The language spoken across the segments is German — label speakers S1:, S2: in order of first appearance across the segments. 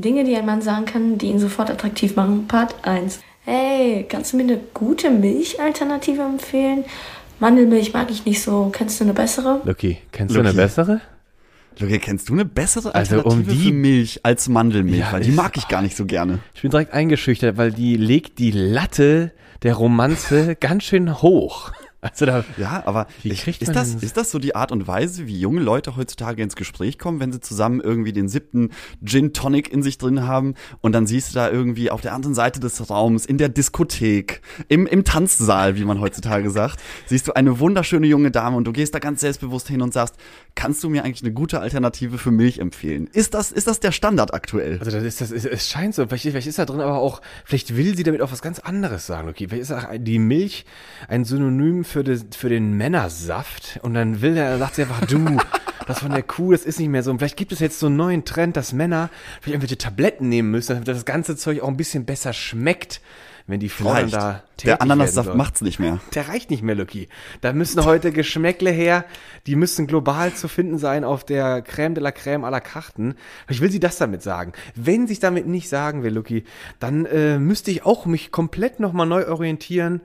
S1: Dinge, die ein Mann sagen kann, die ihn sofort attraktiv machen. Part 1. Hey, kannst du mir eine gute Milchalternative empfehlen? Mandelmilch mag ich nicht so. Kennst du eine bessere?
S2: Lucky, kennst
S3: Lucky.
S2: du eine bessere?
S3: Luki, kennst du eine bessere
S2: Also,
S3: Alternative
S2: um die-
S3: für Milch als Mandelmilch?
S2: Ja,
S3: weil die mag ich gar nicht so gerne.
S2: Ich bin direkt eingeschüchtert, weil die legt die Latte der Romanze ganz schön hoch. Also da,
S3: Ja, aber
S2: Wie
S3: ich,
S2: kriegt
S3: ist,
S2: man
S3: das, ist das so die Art und Weise, wie junge Leute heutzutage ins Gespräch kommen, wenn sie zusammen irgendwie den siebten Gin Tonic in sich drin haben und dann siehst du da irgendwie auf der anderen Seite des Raums, in der Diskothek, im, im Tanzsaal, wie man heutzutage sagt, siehst du eine wunderschöne junge Dame und du gehst da ganz selbstbewusst hin und sagst, kannst du mir eigentlich eine gute Alternative für Milch empfehlen? Ist das, ist das der Standard aktuell?
S2: also das ist das, es, es scheint so. Vielleicht, vielleicht ist da drin aber auch, vielleicht will sie damit auch was ganz anderes sagen. Okay, vielleicht ist auch die Milch ein Synonym für, das, für den Männersaft und dann will er, sagt sie einfach, du, das von der Kuh, das ist nicht mehr so. Und vielleicht gibt es jetzt so einen neuen Trend, dass Männer vielleicht irgendwelche Tabletten nehmen müssen, damit das ganze Zeug auch ein bisschen besser schmeckt, wenn die Frauen da
S3: Der Ananassaft macht's nicht mehr.
S2: Der reicht nicht mehr, Lucky. Da müssen heute Geschmäckle her, die müssen global zu finden sein auf der Crème de la Crème à la Karten. Ich will sie das damit sagen. Wenn sie es damit nicht sagen will, Lucky, dann äh, müsste ich auch mich komplett nochmal neu orientieren,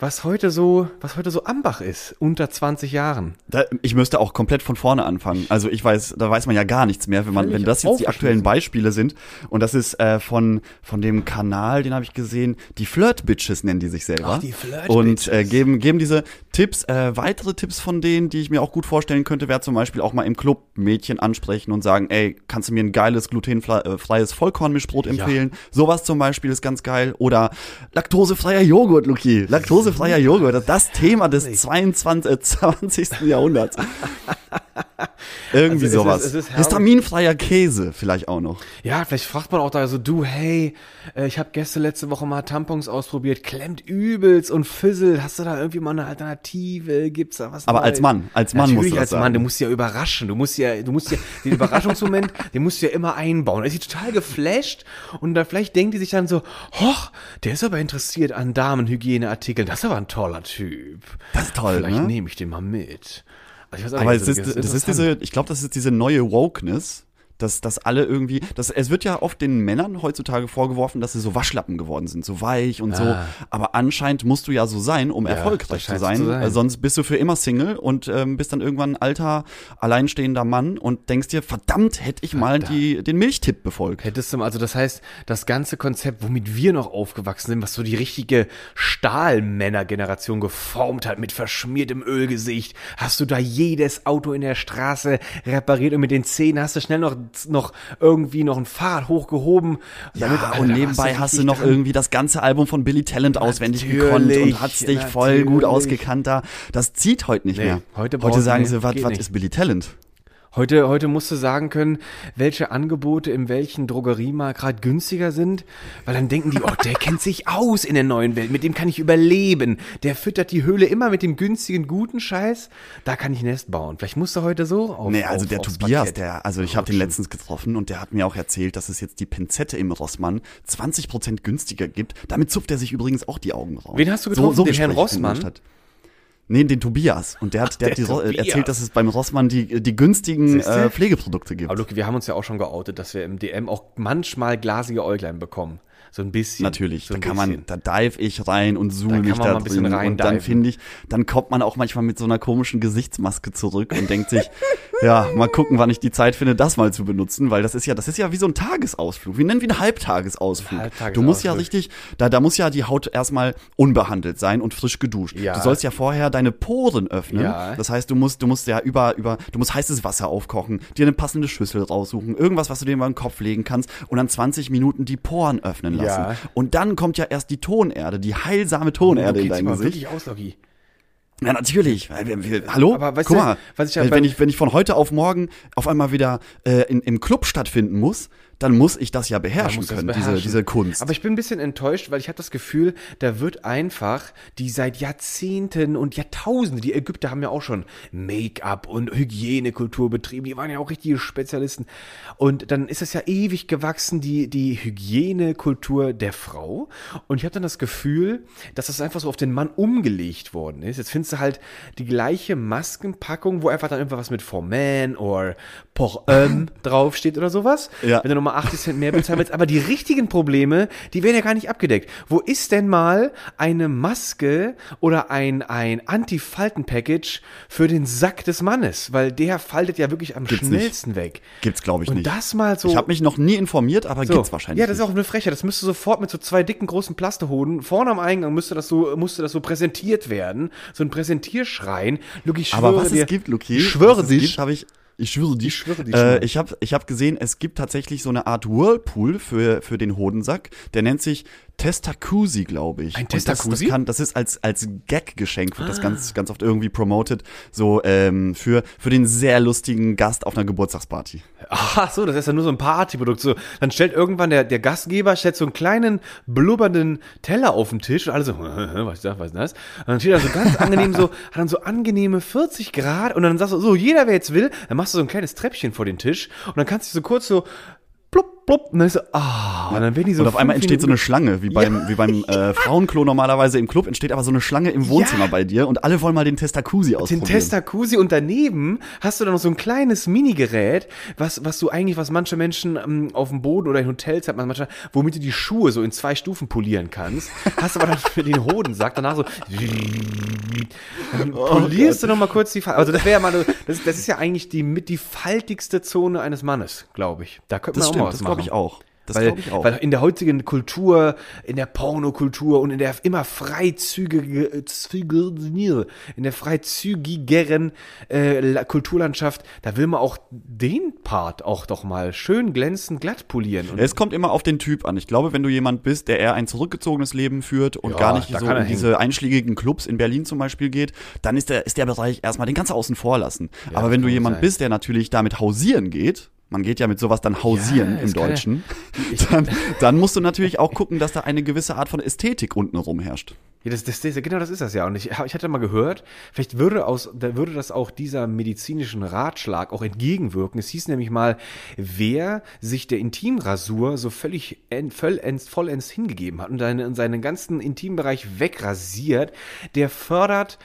S2: was heute so, was heute so Ambach ist, unter 20 Jahren.
S3: Da, ich müsste auch komplett von vorne anfangen. Also ich weiß, da weiß man ja gar nichts mehr, wenn man, wenn das jetzt die aktuellen Beispiele sind. Und das ist äh, von von dem Kanal, den habe ich gesehen. Die Flirt Bitches nennen die sich selber.
S2: Ach, die Flirt
S3: Und äh,
S2: Bitches.
S3: geben geben diese Tipps. Äh, weitere Tipps von denen, die ich mir auch gut vorstellen könnte, wäre zum Beispiel auch mal im Club Mädchen ansprechen und sagen, ey, kannst du mir ein geiles glutenfreies Vollkornmischbrot empfehlen? Sowas zum Beispiel ist ganz geil. Oder laktosefreier Joghurt, Luki. Laktosefreier Joghurt. Das Thema des 22, äh, 20. Jahrhunderts. Irgendwie
S2: Also ist-
S3: sowas.
S2: ist herrlich.
S3: Histaminfreier Käse vielleicht auch noch.
S2: Ja, vielleicht fragt man auch da so, du, hey, äh, ich habe gestern letzte Woche mal Tampons ausprobiert, klemmt übelst und fisselt. Hast du da irgendwie mal eine Alternative? Gibt's da was?
S3: Aber
S2: Neues?
S3: als Mann, als Mann
S2: Natürlich
S3: musst du
S2: als Mann,
S3: sagen.
S2: du musst ja überraschen. Du musst ja, du musst ja den Überraschungsmoment, den musst du ja immer einbauen. Er ist total geflasht und da vielleicht denkt die sich dann so, hoch, der ist aber interessiert an Damenhygieneartikeln. Das ist aber ein toller Typ.
S3: Das ist toll,
S2: Vielleicht
S3: ne?
S2: nehme ich den mal mit.
S3: Aber
S2: nicht,
S3: es ist, das ist
S2: interessant.
S3: diese, ich glaube, das ist diese neue Wokeness, dass, dass alle irgendwie, dass, es wird ja oft den Männern heutzutage vorgeworfen, dass sie so Waschlappen geworden sind, so weich und so.
S2: Ah.
S3: Aber anscheinend musst du ja so sein, um
S2: Ja,
S3: erfolgreich zu sein.
S2: so zu sein.
S3: Sonst bist du für immer Single und ähm, bist dann irgendwann ein alter, alleinstehender Mann und denkst dir, verdammt, hätte ich mal die, den Milchtipp befolgt.
S2: Hättest du, also das heißt, das ganze Konzept, womit wir noch aufgewachsen sind, was so die richtige Stahlmännergeneration geformt hat, mit verschmiertem Ölgesicht, hast du da jedes Auto in der Straße repariert und mit den Zähnen hast du schnell noch, noch irgendwie noch ein Fahrrad hochgehoben.
S3: Ja,
S2: damit-
S3: und
S2: Alter, da
S3: nebenbei hast du noch
S2: dran.
S3: irgendwie das ganze Album von Billy Talent auswendig gekonnt und hast dich voll gut ausgekannt da. Das zieht heute nicht
S2: Nee,
S3: mehr.
S2: heute
S3: heute sagen
S2: nee,
S3: sie, was ist Billy Talent?
S2: Heute, heute musst du sagen können, welche Angebote in welchen Drogeriemarkt gerade günstiger sind, weil dann denken die, oh, der kennt sich aus in der neuen Welt, mit dem kann ich überleben. Der füttert die Höhle immer mit dem günstigen, guten Scheiß, da kann ich Nest bauen. Vielleicht musst du heute so auf
S3: Nee, also
S2: auf,
S3: der Tobias,
S2: Parkett.
S3: der, also ich habe den letztens getroffen und der hat mir auch erzählt, dass es jetzt die Pinzette im Rossmann 20% günstiger gibt. Damit zupft er sich übrigens auch die Augen raus.
S2: Wen hast du getroffen? Den Herrn
S3: Gespräche finden
S2: Rossmann?
S3: Nee, den Tobias. Und der hat, der
S2: der
S3: hat die,
S2: Tobias.
S3: erzählt, dass es beim Rossmann die, die günstigen äh, Pflegeprodukte gibt.
S2: Aber Luke, wir haben uns ja auch schon geoutet, dass wir im DM auch manchmal glasige Äuglein bekommen. So ein bisschen.
S3: Natürlich,
S2: so
S3: da kann man,
S2: bisschen.
S3: da dive ich rein und zoome mich
S2: man
S3: da drin und dann finde ich, dann kommt man auch manchmal mit so einer komischen Gesichtsmaske zurück und denkt sich, ja, mal gucken, wann ich die Zeit finde, das mal zu benutzen, weil das ist ja, das ist ja wie so ein Tagesausflug, wie nennen wir einen Halbtagesausflug.
S2: Halbtagesausflug.
S3: Du musst ja richtig, da, da muss ja die Haut erstmal unbehandelt sein und frisch geduscht.
S2: Ja.
S3: Du sollst ja vorher deine Poren öffnen.
S2: Ja.
S3: Das heißt, du musst, du musst ja über, über, du musst heißes Wasser aufkochen, dir eine passende Schüssel raussuchen, irgendwas, was du dir über den Kopf legen kannst und dann 20 Minuten die Poren öffnen lassen.
S2: Ja.
S3: Und dann kommt ja erst die Tonerde, die heilsame Tonerde
S2: Okay,
S3: in dein Gesicht.
S2: wirklich aus, Logi.
S3: Ja, natürlich. Hallo?
S2: Aber weißt
S3: Guck
S2: du,
S3: mal,
S2: was ich ja
S3: wenn, ich, wenn ich von heute auf morgen auf einmal wieder äh, in, im Club stattfinden muss, dann muss ich das ja beherrschen
S2: das
S3: können,
S2: beherrschen.
S3: Diese, diese Kunst.
S2: Aber ich bin ein bisschen enttäuscht, weil ich habe das Gefühl, da wird einfach die seit Jahrzehnten und Jahrtausenden, die Ägypter haben ja auch schon Make-up und Hygienekultur betrieben, die waren ja auch richtige Spezialisten. Und dann ist es ja ewig gewachsen, die, die Hygienekultur der Frau. Und ich habe dann das Gefühl, dass das einfach so auf den Mann umgelegt worden ist. Jetzt findest du halt die gleiche Maskenpackung, wo einfach dann irgendwas mit For Man oder Pour Homme draufsteht oder sowas.
S3: Ja.
S2: Wenn du nochmal 80 Cent mehr bezahlen willst. Aber die richtigen Probleme, die werden ja gar nicht abgedeckt. Wo ist denn mal eine Maske oder ein, ein Anti-Falten-Package für den Sack des Mannes? Weil der faltet ja wirklich am
S3: Gibt's
S2: schnellsten weg.
S3: Gibt's, glaube ich,
S2: Und
S3: nicht.
S2: das mal so.
S3: ich habe mich noch nie informiert, aber
S2: So.
S3: gibt's wahrscheinlich
S2: Ja, das ist
S3: nicht.
S2: auch eine Frechheit. Das müsste sofort mit so zwei dicken großen Plastehoden vorne am Eingang müsste das so musste das so präsentiert werden, so ein Präsentierschrein. Luke, ich schwöre
S3: Aber was
S2: dir,
S3: es gibt, Luki,
S2: ich schwöre
S3: was es
S2: dich,
S3: habe ich ich schwöre dich.
S2: Ich schwöre dich,
S3: Äh, ich habe ich hab gesehen, es gibt tatsächlich so eine Art Whirlpool für, für den Hodensack. Der nennt sich Testacusi, glaube ich.
S2: Ein
S3: Und das, das, kann, das ist als, als Gag-Geschenk, wird das ganz, ganz oft irgendwie promoted. So ähm, für, für den sehr lustigen Gast auf einer Geburtstagsparty.
S2: Ach so, das ist ja nur so ein Partyprodukt. So, dann stellt irgendwann der, der Gastgeber stellt so einen kleinen blubbernden Teller auf den Tisch und alle so, was ist das, was ist das? Und dann steht er so ganz angenehm so, hat dann so angenehme 40 Grad und dann sagst du so, jeder wer jetzt will, dann machst du so ein kleines Treppchen vor den Tisch und dann kannst du so kurz so plupp, und dann ist so, ah, und dann werden die so
S3: Und auf einmal entsteht so eine
S2: Minuten-
S3: Schlange, wie beim, wie beim äh, Frauenklo normalerweise im Club, entsteht aber so eine Schlange im Wohnzimmer
S2: Ja.
S3: bei dir und alle wollen mal den Testacusi
S2: den
S3: ausprobieren.
S2: Testacusi und daneben hast du dann noch so ein kleines Minigerät, was, was du eigentlich, was manche Menschen ähm, auf dem Boden oder in Hotels hat, man manchmal, womit du die Schuhe so in zwei Stufen polieren kannst. Hast aber dann für den Hodensack danach so, dann
S3: Oh
S2: polierst du noch mal kurz die Fall. Also das wäre ja mal, das, das ist ja eigentlich die mit die faltigste Zone eines Mannes, glaube ich. Da könnte man
S3: Das
S2: auch mal
S3: stimmt,
S2: was
S3: das glaube
S2: machen.
S3: ich auch. Das
S2: weil,
S3: glaube ich auch.
S2: weil in der heutigen Kultur, in der Pornokultur und in der immer freizügige, äh, in der freizügigeren äh, La- Kulturlandschaft, da will man auch den Part auch doch mal schön glänzend glatt polieren. Und
S3: Es kommt immer auf den Typ an. Ich glaube, wenn du jemand bist, der eher ein zurückgezogenes Leben führt und
S2: Ja,
S3: gar nicht so in diese einschlägigen Clubs in Berlin zum Beispiel geht, dann ist der, ist der Bereich erstmal, den du außen vor lassen. Aber
S2: das
S3: wenn du jemand
S2: sein.
S3: bist, der natürlich damit hausieren geht, man geht ja mit sowas dann hausieren
S2: Ja,
S3: im Deutschen, dann, dann musst du natürlich auch gucken, dass da eine gewisse Art von Ästhetik unten rum herrscht.
S2: Ja, das, das, das, genau das ist das ja. Und ich, ich hatte mal gehört, vielleicht würde, aus, da würde das auch dieser medizinischen Ratschlag auch entgegenwirken. Es hieß nämlich mal, wer sich der Intimrasur so völlig en, vollends, vollends hingegeben hat und seine, seinen ganzen Intimbereich wegrasiert, der fördert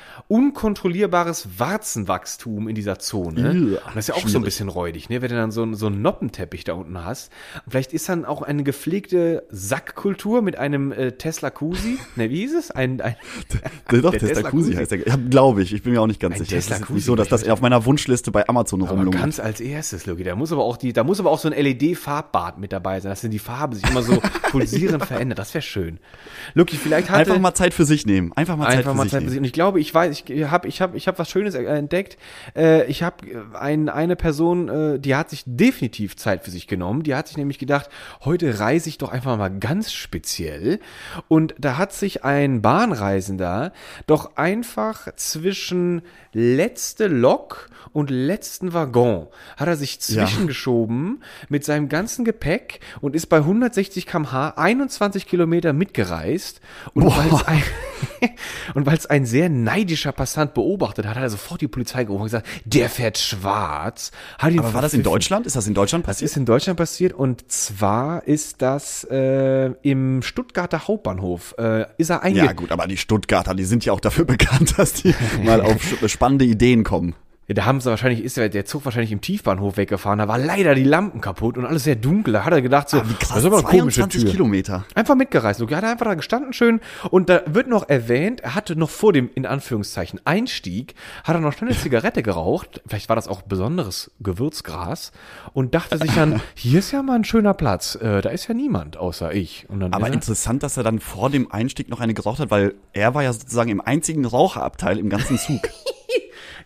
S2: unkontrollierbares Warzenwachstum in dieser Zone.
S3: Ugh,
S2: Und das ist ja auch so ein
S3: schwierig.
S2: bisschen räudig, ne? wenn du dann so, einen- so einen Noppenteppich da unten hast. Und vielleicht ist dann auch eine gepflegte Sackkultur mit einem äh, Tesla Kusi. ne, wie hieß es? Ein, ein,
S3: Der doch,
S2: Der Tesla
S3: heißt der. Ja, glaube ich. Ich bin mir auch nicht ganz
S2: Ein
S3: sicher. Es ist nicht so, dass das auf meiner Wunschliste bei Amazon rumlungert.
S2: ganz als erstes, Logi. Da muss aber auch die, da muss aber auch so ein LED-Farbbad mit dabei sein, dass dann die Farbe sich immer so pulsierend verändert. Das wäre schön. Loki, vielleicht hatte
S3: Einfach mal Zeit für sich nehmen. Einfach mal Zeit
S2: Einfach
S3: für
S2: mal
S3: sich
S2: Zeit für
S3: nehmen.
S2: sich. Und ich glaube, ich weiß, ich habe ich hab, ich hab was Schönes äh, entdeckt. Äh, ich habe ein, eine Person, äh, die hat sich definitiv Zeit für sich genommen. Die hat sich nämlich gedacht, heute reise ich doch einfach mal ganz speziell. Und da hat sich ein Bahnreisender doch einfach zwischen letzte Lok und letzten Waggon hat er sich
S3: Ja.
S2: zwischengeschoben mit seinem ganzen Gepäck und ist bei 160 km/h 21 Kilometer mitgereist. Und weil es ein, ein sehr neidischer Passant beobachtet hat, hat er sofort die Polizei gerufen und gesagt, der fährt schwarz.
S3: Aber war das in. Deutschland? Ist das in Deutschland
S2: Das
S3: passiert?
S2: ist in Deutschland passiert und zwar ist das äh, im Stuttgarter Hauptbahnhof. Äh, ist er einge
S3: Ja, gut, aber die Stuttgarter, die sind ja auch dafür bekannt, dass die mal auf spannende Ideen kommen.
S2: Ja, da haben sie wahrscheinlich, ist der, der Zug wahrscheinlich im Tiefbahnhof weggefahren, da war leider die Lampen kaputt und alles sehr dunkel. Da hat er gedacht so,
S3: Ah, wie krass,
S2: das ist aber eine komische
S3: 22
S2: Tür.
S3: Kilometer.
S2: Einfach mitgereist. So, er hat einfach da gestanden schön und da wird noch erwähnt, er hatte noch vor dem, in Anführungszeichen, Einstieg, hat er noch schnell eine Zigarette geraucht, vielleicht war das auch besonderes Gewürzgras und dachte sich dann, hier ist ja mal ein schöner Platz, äh, da ist ja niemand außer ich. Und dann
S3: Aber
S2: er-
S3: interessant, dass er dann vor dem Einstieg noch eine geraucht hat, weil er war ja sozusagen im einzigen Raucherabteil im ganzen Zug.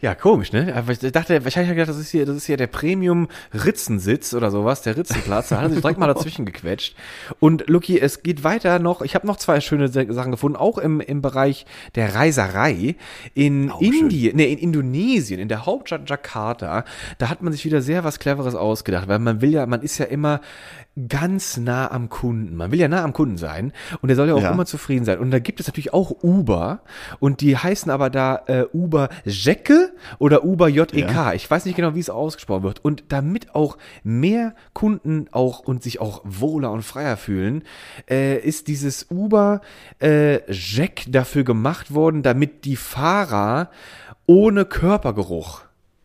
S2: Ja, komisch, ne? Aber ich dachte, wahrscheinlich hat er gedacht, das ist hier, das ist hier der Premium Ritzensitz oder sowas, der Ritzenplatz. Da hat er sich direkt mal dazwischen gequetscht. Und Lucky, es geht weiter noch. Ich habe noch zwei schöne Sa- Sachen gefunden, auch im, im Bereich der Reiserei. In
S3: Auch
S2: Indien, ne, in Indonesien, in der Hauptstadt Jakarta, da hat man sich wieder sehr was Cleveres ausgedacht, weil man will ja, man ist ja immer ganz nah am Kunden. Man will ja nah am Kunden sein und der soll ja auch
S3: Ja.
S2: immer zufrieden sein. Und da gibt es natürlich auch Uber und die heißen aber da äh, Uber Jecke oder Uber JEK.
S3: Ja.
S2: Ich weiß nicht genau, wie es ausgesprochen wird. Und damit auch mehr Kunden auch und sich auch wohler und freier fühlen, äh, ist dieses Uber äh, Jack dafür gemacht worden, damit die Fahrer ohne Körpergeruch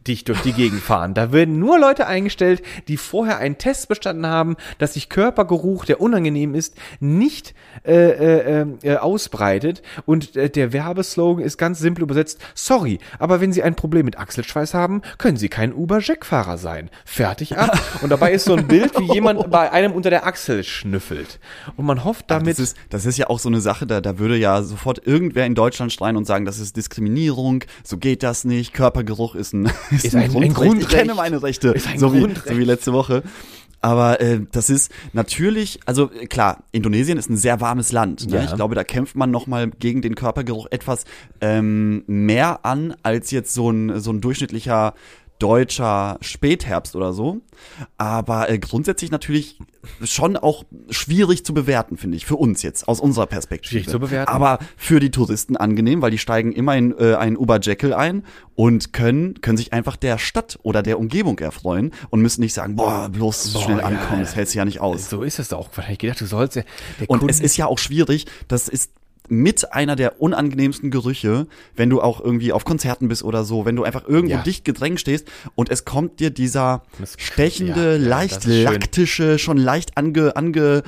S2: dich durch die Gegend fahren. Da werden nur Leute eingestellt, die vorher einen Test bestanden haben, dass sich Körpergeruch, der unangenehm ist, nicht äh, äh, äh, ausbreitet. Und äh, der Werbeslogan ist ganz simpel übersetzt, sorry, aber wenn Sie ein Problem mit Achselschweiß haben, können Sie kein Uber-Jack-Fahrer sein. Fertig ab. Und dabei ist so ein Bild, wie jemand bei einem unter der Achsel schnüffelt. Und man hofft damit...
S3: Das ist, das ist ja auch so eine Sache, da, da würde ja sofort irgendwer in Deutschland schreien und sagen, das ist Diskriminierung, so geht das nicht, Körpergeruch ist ein, ist
S2: Ist ein- ein
S3: Grundrecht.
S2: Grundrecht.
S3: Ich kenne meine Rechte,
S2: Ist ein
S3: so, wie, so wie letzte Woche. Aber äh, das ist natürlich, also äh, klar, Indonesien ist ein sehr warmes Land. Ne?
S2: Ja.
S3: Ich glaube, da kämpft man noch mal gegen den Körpergeruch etwas ähm, mehr an als jetzt so ein so ein durchschnittlicher deutscher Spätherbst oder so. Aber äh, grundsätzlich natürlich schon auch schwierig zu bewerten, finde ich, für uns jetzt, aus unserer Perspektive.
S2: Schwierig zu bewerten.
S3: Aber für die Touristen angenehm, weil die steigen immer in äh, einen Uber Jekyll ein und können, können sich einfach der Stadt oder der Umgebung erfreuen und müssen nicht sagen, boah, bloß
S2: Boah,
S3: schnell
S2: ja,
S3: ankommen, das hältst du ja nicht aus.
S2: So ist es auch. Weil ich gedacht, du sollst ja.
S3: Und
S2: Kunde-
S3: es ist ja auch schwierig, das ist mit einer der unangenehmsten Gerüche, wenn du auch irgendwie auf Konzerten bist oder so, wenn du einfach irgendwo
S2: Ja.
S3: dicht gedrängt stehst und es kommt dir dieser stechende,
S2: ja,
S3: leicht laktische, schon leicht ange, ange,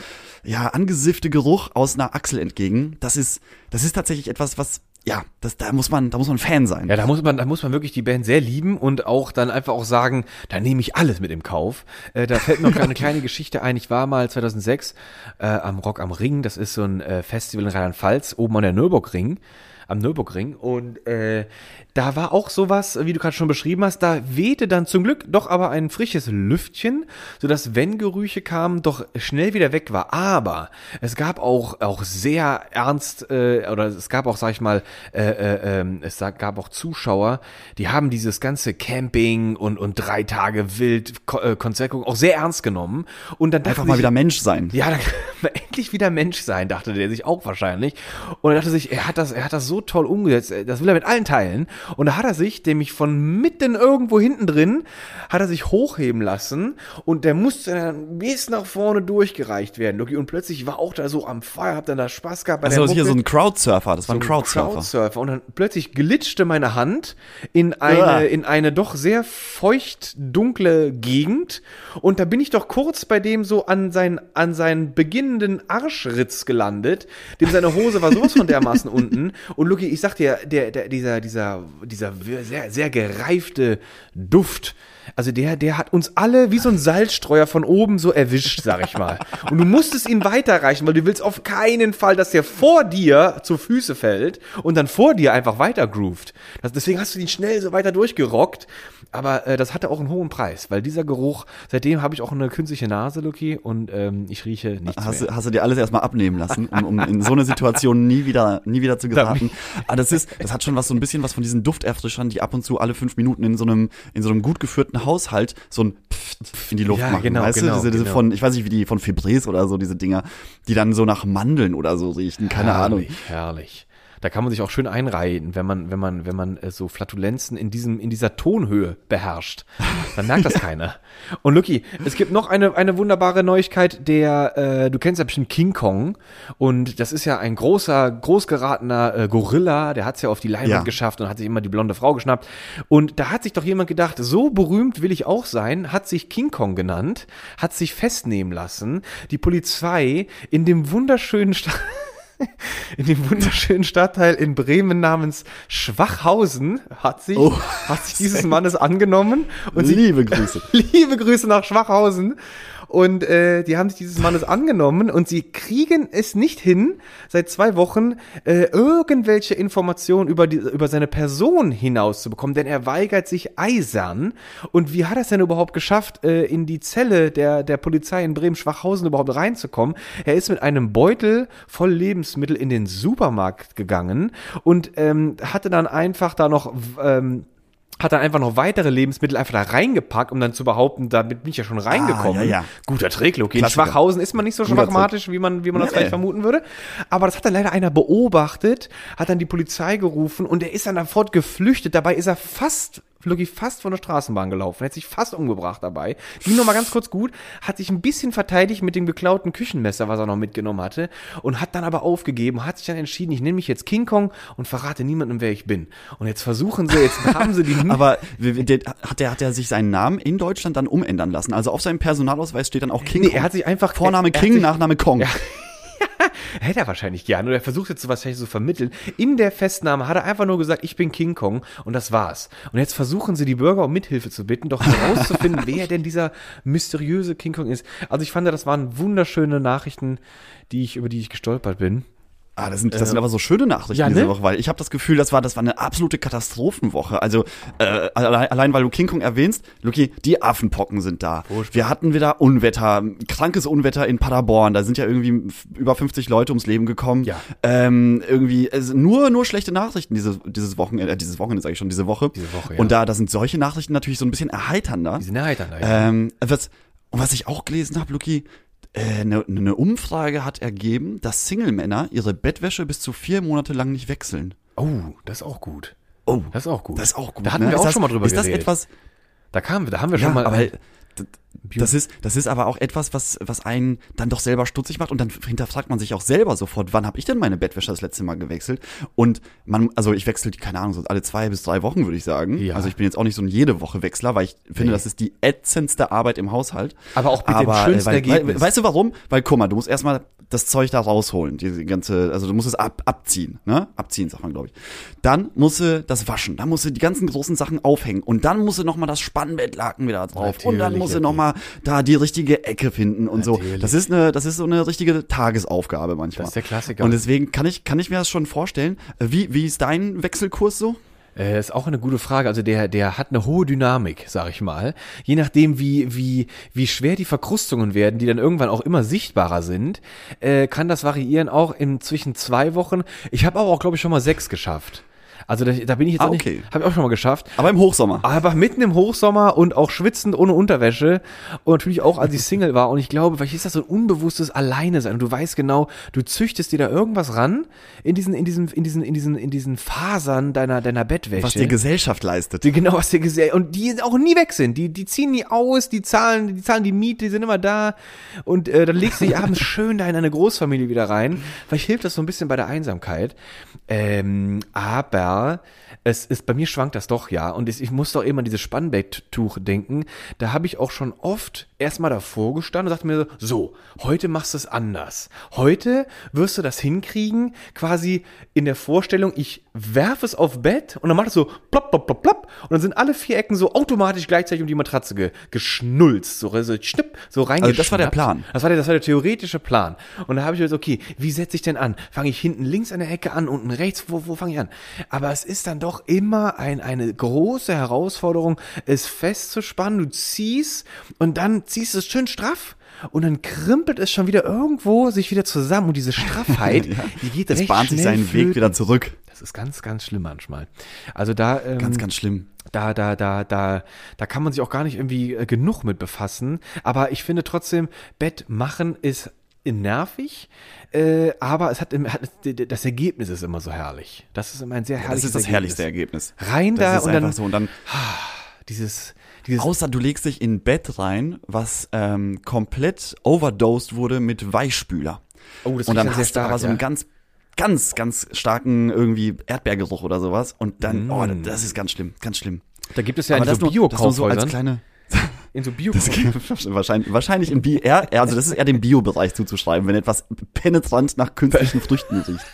S3: ja, angesiffte Geruch aus einer Achsel entgegen. Das ist, das ist tatsächlich etwas, was, ja, das, da muss man, da muss man Fan sein.
S2: Ja, da muss man, da muss man wirklich die Band sehr lieben und auch dann einfach auch sagen, da nehme ich alles mit im Kauf. Äh, da fällt mir noch eine kleine Geschichte ein. Ich war mal 2006 äh, am Rock am Ring. Das ist so ein äh, Festival in Rheinland-Pfalz, oben an der Nürburgring. Am Nürburgring und äh, da war auch sowas, wie du gerade schon beschrieben hast, da wehte dann zum Glück doch aber ein frisches Lüftchen, sodass wenn Gerüche kamen, doch schnell wieder weg war. Aber es gab auch auch sehr ernst äh, oder es gab auch, sag ich mal, äh, äh, ähm, es gab auch Zuschauer, die haben dieses ganze Camping und und drei Tage wild Ko äh, auch sehr ernst genommen und dann
S3: Einfach mal
S2: sich-
S3: wieder Mensch sein.
S2: ja, dann kann man endlich wieder Mensch sein, dachte der sich auch wahrscheinlich. Und er dachte sich, er hat das, er hat das so toll umgesetzt, das will er mit allen teilen. Und da hat er sich, nämlich von mitten irgendwo hinten drin, hat er sich hochheben lassen und der musste dann bis nach vorne durchgereicht werden. Und plötzlich war auch da so am Feuer, hab dann da Spaß gehabt bei
S3: Also
S2: der
S3: hier so ein Crowdsurfer, das war ein
S2: So
S3: Crowdsurfer.
S2: Crowdsurfer. Und dann plötzlich glitschte meine Hand in eine,
S3: Ah.
S2: in eine doch sehr feucht dunkle Gegend. Und da bin ich doch kurz bei dem so an seinen, an seinen beginnenden Arschritz gelandet. Dem seine Hose war sowas von dermaßen unten. Und Lucky, ich sag dir, der, der, dieser, dieser, dieser sehr, sehr gereifte Duft, also der, der hat uns alle wie so ein Salzstreuer von oben so erwischt, sag ich mal. Und du musstest ihn weiterreichen, weil du willst auf keinen Fall, dass der vor dir zu Füße fällt und dann vor dir einfach weiter groovt. Das, deswegen hast du ihn schnell so weiter durchgerockt. Aber äh, das hatte auch einen hohen Preis, weil dieser Geruch, seitdem habe ich auch eine künstliche Nase, Lucky, und ähm, ich rieche nichts
S3: Hast,
S2: mehr.
S3: du- hast du dir alles erstmal abnehmen lassen, um, um in so eine Situation nie wieder, nie wieder zu geraten. Aber das ist, das hat schon was so ein bisschen was von diesen Dufterfrischern, die ab und zu alle fünf Minuten in so einem, in so einem gut geführten Haushalt so ein Pft in die Luft
S2: Ja,
S3: machen.
S2: genau,
S3: weißt
S2: genau,
S3: du, diese, diese
S2: genau.
S3: von, ich weiß nicht, wie die von Febrés oder so, diese Dinger, die dann so nach Mandeln oder so riechen, keine Ahnung.
S2: herrlich, Herrlich. Da kann man sich auch schön einreihen, wenn man, wenn man, wenn man äh, so Flatulenzen in diesem, in dieser Tonhöhe beherrscht. Dann merkt das keiner. Und Lucky, es gibt noch eine, eine wunderbare Neuigkeit, der, äh, du kennst ja bestimmt King Kong. Und das ist ja ein großer, großgeratener äh, Gorilla, der hat's ja auf die Leinwand
S3: Ja.
S2: geschafft und hat sich immer die blonde Frau geschnappt. Und da hat sich doch jemand gedacht, so berühmt will ich auch sein, hat sich King Kong genannt, hat sich festnehmen lassen. Die Polizei in dem wunderschönen Sta in dem wunderschönen Stadtteil in Bremen namens Schwachhausen hat sich,
S3: Oh.
S2: hat sich dieses Mannes angenommen und sie
S3: Liebe Grüße.
S2: Liebe Grüße nach Schwachhausen. Und äh, die haben sich dieses Mannes angenommen und sie kriegen es nicht hin, seit zwei Wochen äh, irgendwelche Informationen über, die, über seine Person hinauszubekommen, denn er weigert sich eisern. Und wie hat er es denn überhaupt geschafft, äh, in die Zelle der, der Polizei in Bremen-Schwachhausen überhaupt reinzukommen? Er ist mit einem Beutel voll Lebensmittel in den Supermarkt gegangen und ähm, hatte dann einfach da noch ähm, hat dann einfach noch weitere Lebensmittel einfach da reingepackt, um dann zu behaupten, damit bin ich ja schon reingekommen.
S3: Ah, ja, ja.
S2: Guter Trick, Loki. In. Schwachhausen ist man nicht so
S3: Guter
S2: schwachmatisch, wie man, wie man das
S3: Nee.
S2: vielleicht vermuten würde. Aber das hat dann leider einer beobachtet, hat dann die Polizei gerufen und er ist dann sofort geflüchtet. Dabei ist er fast Lucky fast von der Straßenbahn gelaufen, hätte sich fast umgebracht dabei. Ging noch mal ganz kurz gut, hat sich ein bisschen verteidigt mit dem geklauten Küchenmesser, was er noch mitgenommen hatte und hat dann aber aufgegeben, hat sich dann entschieden, ich nehme mich jetzt King Kong und verrate niemandem, wer ich bin. Und jetzt versuchen sie, jetzt haben sie die
S3: Aber der- hat er hat er sich seinen Namen in Deutschland dann umändern lassen? Also auf seinem Personalausweis steht dann auch King
S2: Nee,
S3: Kong.
S2: er hat sich einfach
S3: Vorname
S2: er, er hat
S3: King,
S2: sich,
S3: Nachname Kong.
S2: Ja. Hätte er wahrscheinlich gern. Oder er versucht jetzt sowas vielleicht zu vermitteln. In der Festnahme hat er einfach nur gesagt, ich bin King Kong und das war's. Und jetzt versuchen sie die Bürger um Mithilfe zu bitten, doch herauszufinden, wer denn dieser mysteriöse King Kong ist. Also ich fand, das waren wunderschöne Nachrichten, die ich, über die ich gestolpert bin.
S3: Ah, das sind, das sind aber so schöne Nachrichten
S2: ja,
S3: diese
S2: ne?
S3: Woche, weil ich habe das Gefühl, das war, das war eine absolute Katastrophenwoche. Also äh, allein, allein weil du King Kong erwähnst, Luki, die Affenpocken sind da. Wir hatten wieder Unwetter, krankes Unwetter in Paderborn. Da sind ja irgendwie über 50 Leute ums Leben gekommen.
S2: Ja.
S3: Ähm, irgendwie es, nur nur schlechte Nachrichten dieses dieses Wochenende, äh, dieses Wochenende sage ich schon, diese Woche.
S2: Diese Woche, ja.
S3: Und da, da sind solche Nachrichten natürlich so ein bisschen erheiternder.
S2: Die sind erheiternd. Ja.
S3: Ähm, was, und was ich auch gelesen habe, Luki, äh, eine ne Umfrage hat ergeben, dass Single-Männer ihre Bettwäsche bis zu vier Monate lang nicht wechseln.
S2: Oh, das ist auch gut.
S3: Oh,
S2: Das ist auch gut.
S3: das ist auch gut.
S2: Da hatten
S3: ne?
S2: wir
S3: Ist
S2: auch
S3: das,
S2: schon mal drüber
S3: Ist das
S2: geredet.
S3: etwas,
S2: Da kamen wir, da haben wir
S3: ja,
S2: schon mal.
S3: aber das ist, das ist aber auch etwas, was, was einen dann doch selber stutzig macht und dann hinterfragt man sich auch selber sofort, wann habe ich denn meine Bettwäsche das letzte Mal gewechselt? Und man, also ich wechsle die, keine Ahnung, so alle zwei bis drei Wochen, würde ich sagen.
S2: Ja.
S3: Also ich bin jetzt auch nicht so ein jede Woche Wechsler, weil ich finde,
S2: Nee.
S3: das ist die ätzendste Arbeit im Haushalt.
S2: Aber auch mit dem
S3: Aber,
S2: schönsten
S3: äh, weil,
S2: Ergebnis.
S3: Weil, weißt du warum? Weil guck mal, du musst erstmal das Zeug da rausholen, diese ganze, also du musst es ab, abziehen, ne? Abziehen, sagt man, glaube ich. Dann musst du das waschen, dann musst du die ganzen großen Sachen aufhängen und dann musst du noch mal das Spannbettlaken wieder drauf und dann
S2: Natürlich,
S3: musst du
S2: Epi.
S3: noch mal da die richtige Ecke finden und so.
S2: Natürlich.
S3: Das ist eine, das ist so eine richtige Tagesaufgabe manchmal.
S2: Das ist der Klassiker.
S3: Und deswegen kann ich, kann ich mir das schon vorstellen. Wie, wie ist dein Wechselkurs so?
S2: Äh, ist auch eine gute Frage. Also der, der hat eine hohe Dynamik, sag ich mal. Je nachdem, wie, wie, wie schwer die Verkrustungen werden, die dann irgendwann auch immer sichtbarer sind, äh, kann das variieren auch in zwischen zwei Wochen. Ich habe aber auch, glaube ich, schon mal sechs geschafft. Also da, da bin ich jetzt
S3: Ah,
S2: auch
S3: okay.
S2: habe ich auch schon mal geschafft.
S3: Aber im Hochsommer.
S2: Aber mitten im Hochsommer und auch schwitzend ohne Unterwäsche und natürlich auch als ich Single war und ich glaube, vielleicht ist das so ein unbewusstes Alleine sein und du weißt genau, du züchtest dir da irgendwas ran in diesen in diesen in diesen in diesen in diesen Fasern deiner deiner Bettwäsche.
S3: Was die Gesellschaft leistet.
S2: Die genau, was dir gesehen und die auch nie weg sind. Die, die ziehen nie aus, die zahlen, die zahlen die Miete, die sind immer da. Und äh, dann legst du dich abends schön da in eine Großfamilie wieder rein. Vielleicht hilft das so ein bisschen bei der Einsamkeit. Ähm, aber war, es ist bei mir schwankt das doch ja. Und es, ich muss doch immer an dieses Spannbetttuch denken. Da habe ich auch schon oft erstmal davor gestanden und sagte mir so, so, heute machst du es anders. Heute wirst du das hinkriegen, quasi in der Vorstellung, ich werfe es auf Bett und dann macht es so plopp, plopp, plopp, plopp und dann sind alle vier Ecken so automatisch gleichzeitig um die Matratze ge geschnulzt, so, so schnipp, so
S3: Also das war der
S2: reingeschnappt.
S3: Plan.
S2: Das war der, das war der theoretische Plan. Und da habe ich jetzt, okay, wie setze ich denn an? Fange ich hinten links an der Ecke an, unten rechts, wo, wo fange ich an? Aber es ist dann doch immer ein, eine große Herausforderung, es festzuspannen. Du ziehst und dann ziehst du es schön straff. Und dann krimpelt es schon wieder irgendwo sich wieder zusammen und diese Straffheit, die geht
S3: Es
S2: recht
S3: bahnt sich seinen
S2: flöten.
S3: Weg wieder zurück.
S2: Das ist ganz, ganz schlimm manchmal. Also da, ähm,
S3: Ganz, ganz schlimm.
S2: da, da, da, da, da kann man sich auch gar nicht irgendwie äh, genug mit befassen. Aber ich finde trotzdem, Bett machen ist nervig, äh, aber es hat, hat das Ergebnis ist immer so herrlich. Das ist immer ein sehr
S3: Das
S2: herrliches
S3: ist das herrlichste Ergebnis.
S2: Rein da
S3: Das ist
S2: und dann
S3: so. Und dann,
S2: dieses, dieses
S3: außer du legst dich in ein Bett rein, was ähm, komplett overdosed wurde mit Weichspüler.
S2: Oh, das
S3: und dann hast du aber so einen
S2: ja.
S3: ganz, ganz, ganz starken irgendwie Erdbeergeruch oder sowas. Und dann, oh,
S2: Mm.
S3: das ist ganz schlimm, ganz schlimm.
S2: da gibt es ja
S3: aber
S2: in
S3: das
S2: so
S3: nur, das nur so als kleine,
S2: in so bio
S3: das wahrscheinlich, wahrscheinlich im Bio, also das ist eher dem Bio-Bereich zuzuschreiben, wenn etwas penetrant nach künstlichen Früchten riecht.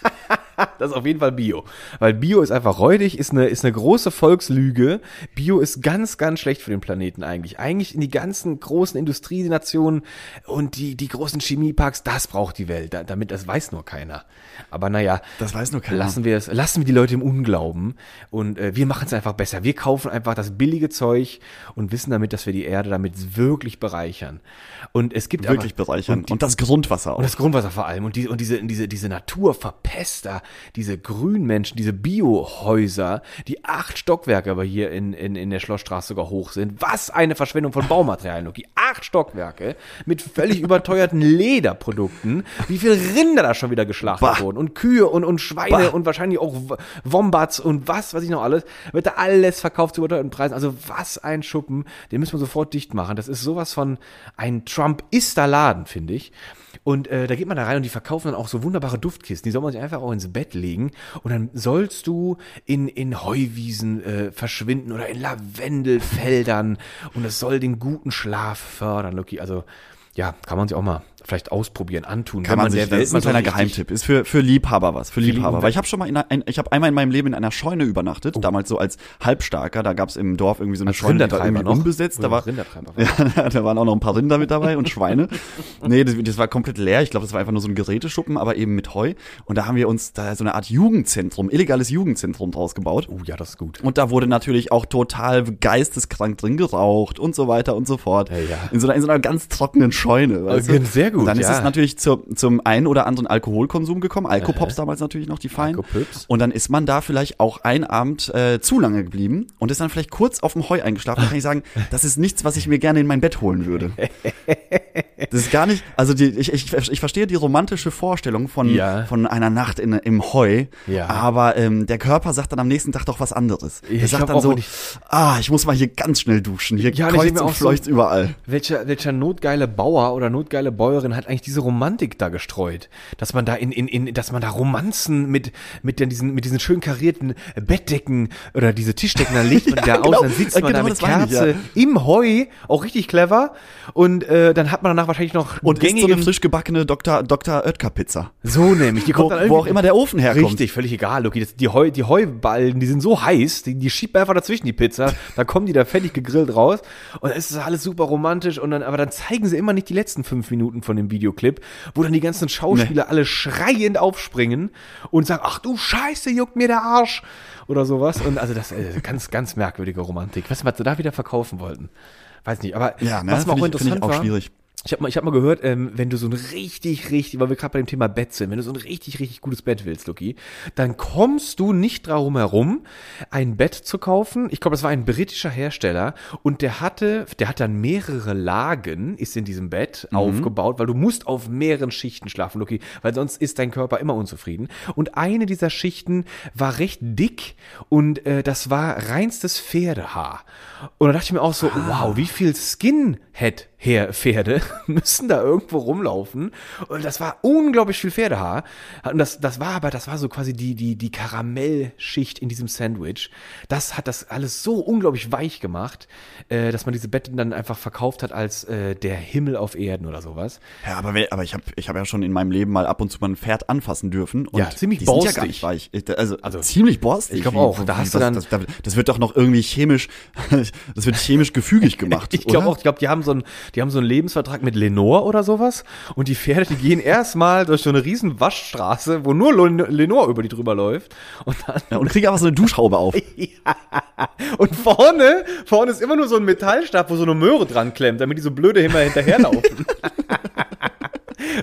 S2: Das ist auf jeden Fall Bio. Weil Bio ist einfach räudig, ist eine, ist eine große Volkslüge. Bio ist ganz, ganz schlecht für den Planeten eigentlich. Eigentlich in die ganzen großen Industrienationen und die, die großen Chemieparks, das braucht die Welt. Da- Damit, das weiß nur keiner. Aber naja.
S3: Das weiß nur keiner.
S2: Lassen wir es, lassen wir die Leute im Unglauben und äh, wir machen es einfach besser. Wir kaufen einfach das billige Zeug und wissen damit, dass wir die Erde damit wirklich bereichern. Und es gibt
S3: Wirklich
S2: aber,
S3: bereichern.
S2: Und, die,
S3: Und das Grundwasser auch.
S2: und das Grundwasser vor allem und, die, und diese, diese, diese Naturverpester, diese Grünmenschen, diese Biohäuser, die acht Stockwerke aber hier in, in, in der Schlossstraße sogar hoch sind. Was eine Verschwendung von Baumaterialien, Loki. Acht Stockwerke mit völlig überteuerten Lederprodukten. Wie viele Rinder da schon wieder geschlachtet
S3: Bah.
S2: wurden und Kühe und, und Schweine
S3: Bah.
S2: und wahrscheinlich auch Wombats und was, was ich noch alles. Wird da alles verkauft zu überteuerten Preisen. Also was ein Schuppen. Den müssen wir sofort dicht machen. Das ist sowas von ein Trump-ister Laden, finde ich. Und äh, da geht man da rein und die verkaufen dann auch so wunderbare Duftkisten. Die soll man sich einfach auch ins Bett legen und dann sollst du in, in Heuwiesen äh, verschwinden oder in Lavendelfeldern und es soll den guten Schlaf fördern, Lucky. Also ja, kann man sich auch mal vielleicht ausprobieren, antun.
S3: Kann
S2: wenn
S3: man sich,
S2: der
S3: das ist ein kleiner Geheimtipp. Ist für, für Liebhaber was, für Liebhaber. Weil ich habe schon mal in einer, ein, ich habe einmal in meinem Leben in einer Scheune übernachtet, damals so als Halbstarker. Da gab es im Dorf irgendwie so eine
S2: Als
S3: Scheune, die war irgendwie
S2: noch.
S3: unbesetzt. Da war, ja, da waren auch noch ein paar Rinder mit dabei und Schweine. nee, das, das war komplett leer. Ich glaube, das war einfach nur so ein Geräteschuppen, aber eben mit Heu. Und da haben wir uns da so eine Art Jugendzentrum, illegales Jugendzentrum draus gebaut.
S2: Oh ja, das ist gut.
S3: Und da wurde natürlich auch total geisteskrank drin geraucht und so weiter und so fort.
S2: Ja, ja.
S3: In, so einer, in so einer ganz trockenen Scheune. Du?
S2: sehr gut,
S3: Und dann ist
S2: ja.
S3: es natürlich zu, zum einen oder anderen Alkoholkonsum gekommen. Alkopops damals natürlich noch die Feinen.
S2: Alkopips.
S3: Und dann ist man da vielleicht auch ein Abend äh, zu lange geblieben und ist dann vielleicht kurz auf dem Heu eingeschlafen. Da kann ich sagen, das ist nichts, was ich mir gerne in mein Bett holen würde. Das ist gar nicht, also die, ich, ich, ich verstehe die romantische Vorstellung von,
S2: Ja.
S3: von einer Nacht in, im Heu,
S2: Ja.
S3: aber ähm, der Körper sagt dann am nächsten Tag doch was anderes.
S2: Ich
S3: Der sagt dann
S2: auch,
S3: so, ah, ich muss mal hier ganz schnell duschen. Hier
S2: Ja,
S3: kreuzt und
S2: auch so-
S3: fleucht überall.
S2: Welcher, welcher notgeile Bauer oder notgeile Bäuerin hat eigentlich diese Romantik da gestreut? Dass man da in, in, in, dass man da Romanzen mit, mit den, diesen, mit diesen schön karierten Bettdecken oder diese Tischdecken, dann legt man die da
S3: genau.
S2: aus, dann sitzt man
S3: Genau
S2: da mit
S3: meine ich,
S2: Kerze
S3: ja.
S2: im Heu, auch richtig clever. Und äh, dann hat man danach wahrscheinlich noch
S3: Und isst so eine frisch gebackene Dr. Dr. Oetker Pizza.
S2: so nämlich, die
S3: Wo,
S2: kommt dann
S3: wo auch immer der Ofen herkommt.
S2: Richtig, völlig egal. Das, die, Heu, die Heuballen, die sind so heiß, die, die schiebt man einfach dazwischen die Pizza, da kommen die da fertig gegrillt raus und dann ist das alles super romantisch und dann, aber dann zeigen sie immer nicht die letzten fünf Minuten von dem Videoclip, wo dann die ganzen Schauspieler alle schreiend aufspringen und sagen, ach du Scheiße, juckt mir der Arsch oder sowas und also das äh, ganz, ganz merkwürdige Romantik. Weißt du, was sie da wieder verkaufen wollten? Weiß nicht, aber
S3: Ja, ne,
S2: was mir auch
S3: ich,
S2: interessant
S3: ich auch
S2: war,
S3: schwierig.
S2: Ich habe mal, ich hab mal gehört, ähm, wenn du so ein richtig, richtig, weil wir gerade bei dem Thema Bett sind, wenn du so ein richtig, richtig gutes Bett willst, Luki, dann kommst du nicht darum herum, ein Bett zu kaufen. Ich glaube, das war ein britischer Hersteller und der hatte, der hat dann mehrere Lagen, ist in diesem Bett aufgebaut, weil du musst auf mehreren Schichten schlafen, Luki, weil sonst ist dein Körper immer unzufrieden. Und eine dieser Schichten war recht dick und äh, das war reinstes Pferdehaar. Und da dachte ich mir auch so, wow, wie viel Skinhead her Pferde müssen da irgendwo rumlaufen und das war unglaublich viel Pferdehaar und das das war aber das war so quasi die die die Karamellschicht in diesem Sandwich das hat das alles so unglaublich weich gemacht äh, dass man diese Betten dann einfach verkauft hat als äh, der Himmel auf Erden oder sowas
S3: Ja, aber, aber ich habe ich hab ja schon in meinem Leben mal ab und zu mal ein Pferd anfassen dürfen. Und
S2: Ja, ziemlich
S3: ja
S2: borstig.
S3: nicht weich. Ich- Also,
S2: Also,
S3: ziemlich borstig.
S2: ich glaub
S3: Wie-
S2: auch. Da hast du dann-
S3: das, das, das wird doch noch irgendwie chemisch, das wird chemisch gefügig gemacht.
S2: Ich glaube auch, ich glaube, die haben so einen, die haben so einen Lebensvertrag mit Lenore oder sowas. Und die Pferde, die gehen erstmal durch so eine riesen Waschstraße, wo nur Lenore über die drüber läuft. Und dann,
S3: Ja, und kriege einfach so eine Duschhaube auf.
S2: und vorne, vorne ist immer nur so ein Metallstab, wo so eine Möhre dran klemmt, damit die so blöde immer hinterherlaufen.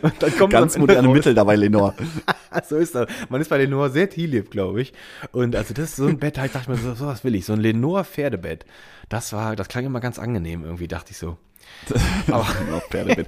S2: und dann kommt
S3: Ganz moderne
S2: raus-
S3: Mittel dabei, Lenore.
S2: so ist das. Man ist bei Lenore sehr tierlieb, glaube ich. Und also das ist so ein Bett, da dachte ich mir, so, was will ich. So ein Lenore Pferdebett. Das war, das klang immer ganz angenehm irgendwie, dachte ich so. Aber
S3: Noch Pferdebett.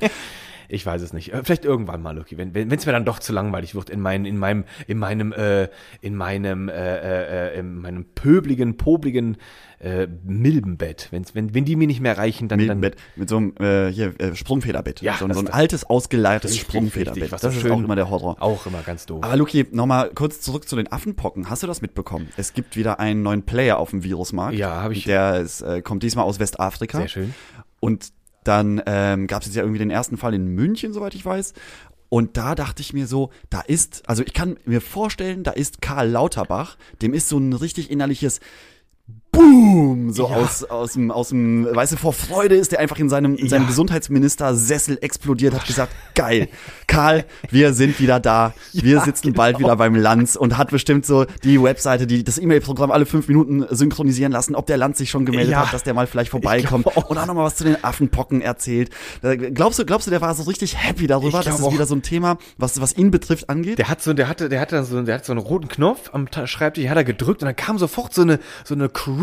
S2: ich weiß es nicht. Äh, Vielleicht irgendwann mal, Luki, wenn wenn es mir dann doch zu langweilig wird in meinem in meinem in meinem äh, in meinem äh, äh, äh, in meinem pöbligen, pobligen äh, Milbenbett. Wenn's, wenn wenn die mir nicht mehr reichen, dann
S3: Milbenbett mit so einem äh, hier, äh, Sprungfederbett.
S2: Ja,
S3: so, so ein altes, ausgeleiertes Sprungfederbett. das ist
S2: schön-
S3: auch immer der Horror.
S2: dann auch immer ganz doof.
S3: Aber Luki, nochmal kurz zurück zu den Affenpocken. Hast du das mitbekommen? Es gibt wieder einen neuen Player auf dem Virusmarkt.
S2: Ja, hab ich.
S3: Der ist, äh, kommt diesmal aus Westafrika.
S2: Sehr schön.
S3: Und dann ähm, gab es jetzt ja irgendwie den ersten Fall in München, soweit ich weiß. Und da dachte ich mir so, da ist, also ich kann mir vorstellen, da ist Karl Lauterbach, dem ist so ein richtig innerliches boom, so aus, aus dem, aus dem, weißt du, vor Freude ist er einfach in seinem, in seinem
S2: Ja.
S3: Gesundheitsminister-Sessel explodiert, hat gesagt, geil, Karl, wir sind wieder da, wir
S2: Ja,
S3: sitzen
S2: genau.
S3: bald wieder beim Lanz und hat bestimmt so die Webseite, die das E-Mail-Programm alle fünf Minuten synchronisieren lassen, ob der Lanz sich schon gemeldet
S2: Ja.
S3: hat, dass der mal vielleicht vorbeikommt und auch nochmal was zu den Affenpocken erzählt. Glaubst du, glaubst du, der war so richtig happy darüber, dass es wieder so ein Thema, was, was ihn betrifft, angeht?
S2: Der hat so, der hatte, der hatte so, der hat so einen roten Knopf am Schreibtisch, hat er gedrückt und dann kam sofort so eine, so eine Crew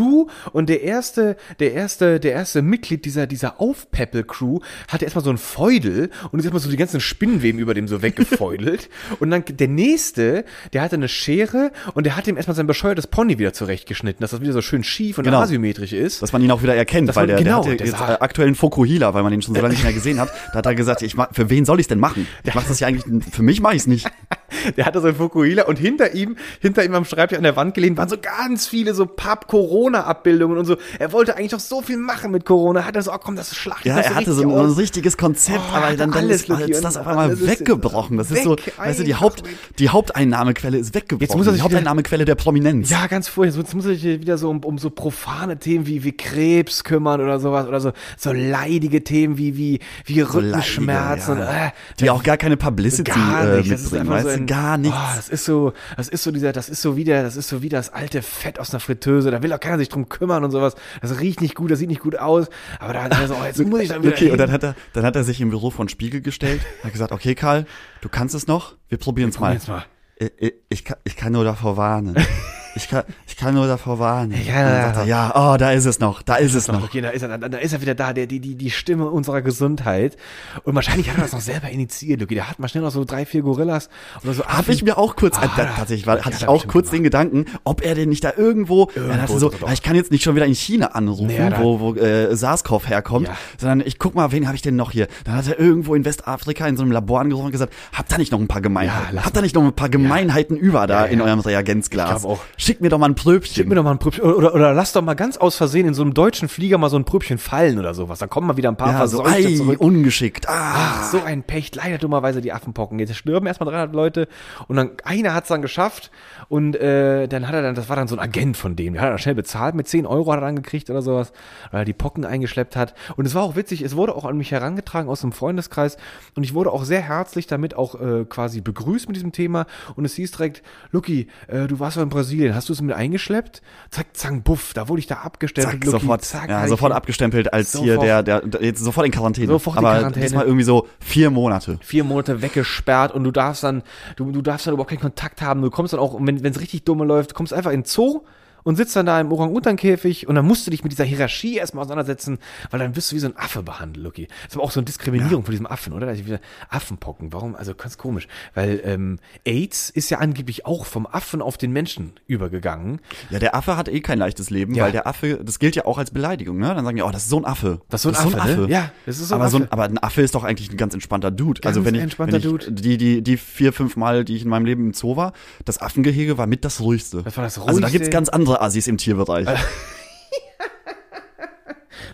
S2: und der erste, der erste, der erste Mitglied dieser, dieser Aufpeppel-Crew hatte erstmal so ein Feudel und ist erstmal so die ganzen Spinnenweben über dem so weggefeudelt und dann der nächste, der hatte eine Schere und der hat ihm erstmal sein bescheuertes Pony wieder zurechtgeschnitten, dass das wieder so schön schief und
S3: Genau.
S2: asymmetrisch ist.
S3: dass man ihn auch wieder erkennt,
S2: Dass
S3: weil
S2: man-
S3: der,
S2: genau,
S3: der
S2: der
S3: hatte jetzt
S2: sah-
S3: äh, aktuellen Fokuhila, weil man ihn schon so lange nicht mehr gesehen hat. Da hat er gesagt, ich mach, für wen soll ich denn machen? Ich mach das ja eigentlich, für mich mache ich es nicht.
S2: Der hatte so ein Fukuhila und hinter ihm, hinter ihm am Schreibtisch an der Wand gelehnt, waren so ganz viele so Papp-Corona-Abbildungen und so. Er wollte eigentlich doch so viel machen mit Corona. Hat er so, oh komm, das schlacht
S3: Ja, er hatte so ein,
S2: aus.
S3: richtiges Konzept,
S2: Oh,
S3: aber dann, dann ist,
S2: Luki,
S3: ist das auf einmal
S2: ist
S3: weggebrochen. Das ist so,
S2: weg,
S3: weißt du, die Haupt,
S2: weg.
S3: die Haupteinnahmequelle ist weggebrochen.
S2: Jetzt muss er
S3: die Haupteinnahmequelle der Prominenz.
S2: Ja, ganz furchtbar. Jetzt muss er sich wieder so um, um so profane Themen wie, wie Krebs kümmern oder sowas oder so, so leidige Themen wie, wie, wie
S3: So leidige,
S2: Rückenschmerzen.
S3: ja.
S2: äh,
S3: die auch gar keine Publicity
S2: gar
S3: äh,
S2: nicht. Ist
S3: mitbringen, weißt du,
S2: ein,
S3: gar nichts.
S2: Oh, das ist so, das ist so dieser, das ist so wieder, das ist so wie das alte Fett aus einer Fritteuse. Da will auch keiner sich drum kümmern und sowas. Das riecht nicht gut, das sieht nicht gut aus. Aber da, also, oh, jetzt muss ich dann wieder.
S3: Okay, und dann
S2: hin.
S3: hat er, dann hat er sich im Büro von Spiegel gestellt, hat gesagt, okay, Karl, du kannst es noch, wir probieren es mal.
S2: Mal.
S3: Ich, ich, ich kann nur davor warnen. Ich kann, ich kann nur davor warnen.
S2: Ja, ja,
S3: er, ja, oh, da ist es noch, da ist es noch.
S2: Okay, da ist er, da, da ist er wieder da, der, die, die, die Stimme unserer Gesundheit. Und wahrscheinlich hat er das noch selber initiiert, Luki. Der hat mal schnell noch so drei, vier Gorillas oder so.
S3: Habe ich mir auch kurz, äh, da, tatsächlich, war, hatte
S2: ja,
S3: ich
S2: da
S3: auch kurz
S2: gemacht.
S3: den Gedanken, ob er denn nicht da irgendwo,
S2: Irgendwo
S3: so, ich kann jetzt nicht schon wieder in China anrufen,
S2: Nee, ja, da-
S3: wo, wo äh, SARS-CoV herkommt, sondern ich guck mal, wen habe ich denn noch hier? Dann hat er irgendwo in Westafrika in so einem Labor angerufen und gesagt, habt ihr nicht noch ein paar Gemeinheiten? habt ihr nicht noch ein paar Gemeinheiten über da in eurem Reagenzglas?
S2: Ich auch.
S3: Schickt mir doch mal ein Pröbchen.
S2: Gib mir doch mal ein Prübchen. Oder, oder, lass doch mal ganz aus Versehen in so einem deutschen Flieger mal so ein Prübchen fallen oder sowas. Da kommen mal wieder ein paar
S3: ja, so, ei,
S2: zurück.
S3: ungeschickt. Ah.
S2: Ach, so ein Pech. Leider dummerweise die Affenpocken. Jetzt sterben erstmal 300 Leute und dann einer hat's dann geschafft und äh, dann hat er dann, das war dann so ein Agent von dem, der hat er dann schnell bezahlt, mit 10 Euro hat er dann gekriegt oder sowas, weil er die Pocken eingeschleppt hat. Und es war auch witzig, es wurde auch an mich herangetragen aus dem Freundeskreis und ich wurde auch sehr herzlich damit auch äh, quasi begrüßt mit diesem Thema und es hieß direkt, Luki, äh, du warst doch in Brasilien, hast du es mit eingeschleppt? Zack, zack, buff, da wurde ich da abgestellt.
S3: Zack, sofort,
S2: zack,
S3: ja, sofort abgestempelt als hier
S2: Sofort.
S3: der, der, der, jetzt sofort in Quarantäne.
S2: Sofort in
S3: Aber
S2: Quarantäne.
S3: diesmal irgendwie so vier Monate.
S2: vier Monate weggesperrt und du darfst dann, du, du darfst dann überhaupt keinen Kontakt haben. Du kommst dann auch, wenn es richtig dumme läuft, kommst einfach in den Zoo und sitzt dann da im Orang-Utan-Käfig und dann musst du dich mit dieser Hierarchie erstmal auseinandersetzen, weil dann wirst du wie so ein Affe behandelt, Lucky. Das ist aber auch so eine Diskriminierung von diesem Affen, oder? Also wieder Affenpocken. Warum? Also ganz komisch. Weil ähm, AIDS ist ja angeblich auch vom Affen auf den Menschen übergegangen.
S3: Ja, der Affe hat eh kein leichtes Leben,
S2: Ja.
S3: weil der Affe, das gilt ja auch als Beleidigung, ne? Dann sagen die, oh, das ist so ein Affe.
S2: Das ist so ein Affe, ne? Ja, das ist so ein
S3: aber So ein,
S2: Affe.
S3: aber ein Affe ist doch eigentlich ein ganz entspannter Dude.
S2: Ganz
S3: also wenn ich,
S2: entspannter
S3: wenn ich
S2: Dude.
S3: die, die, die vier, fünf Mal, die ich in meinem Leben im Zoo war, das Affengehege war mit das ruhigste.
S2: Das war das
S3: Also da
S2: ruhigste.
S3: gibt's ganz andere Assis im Tierbereich.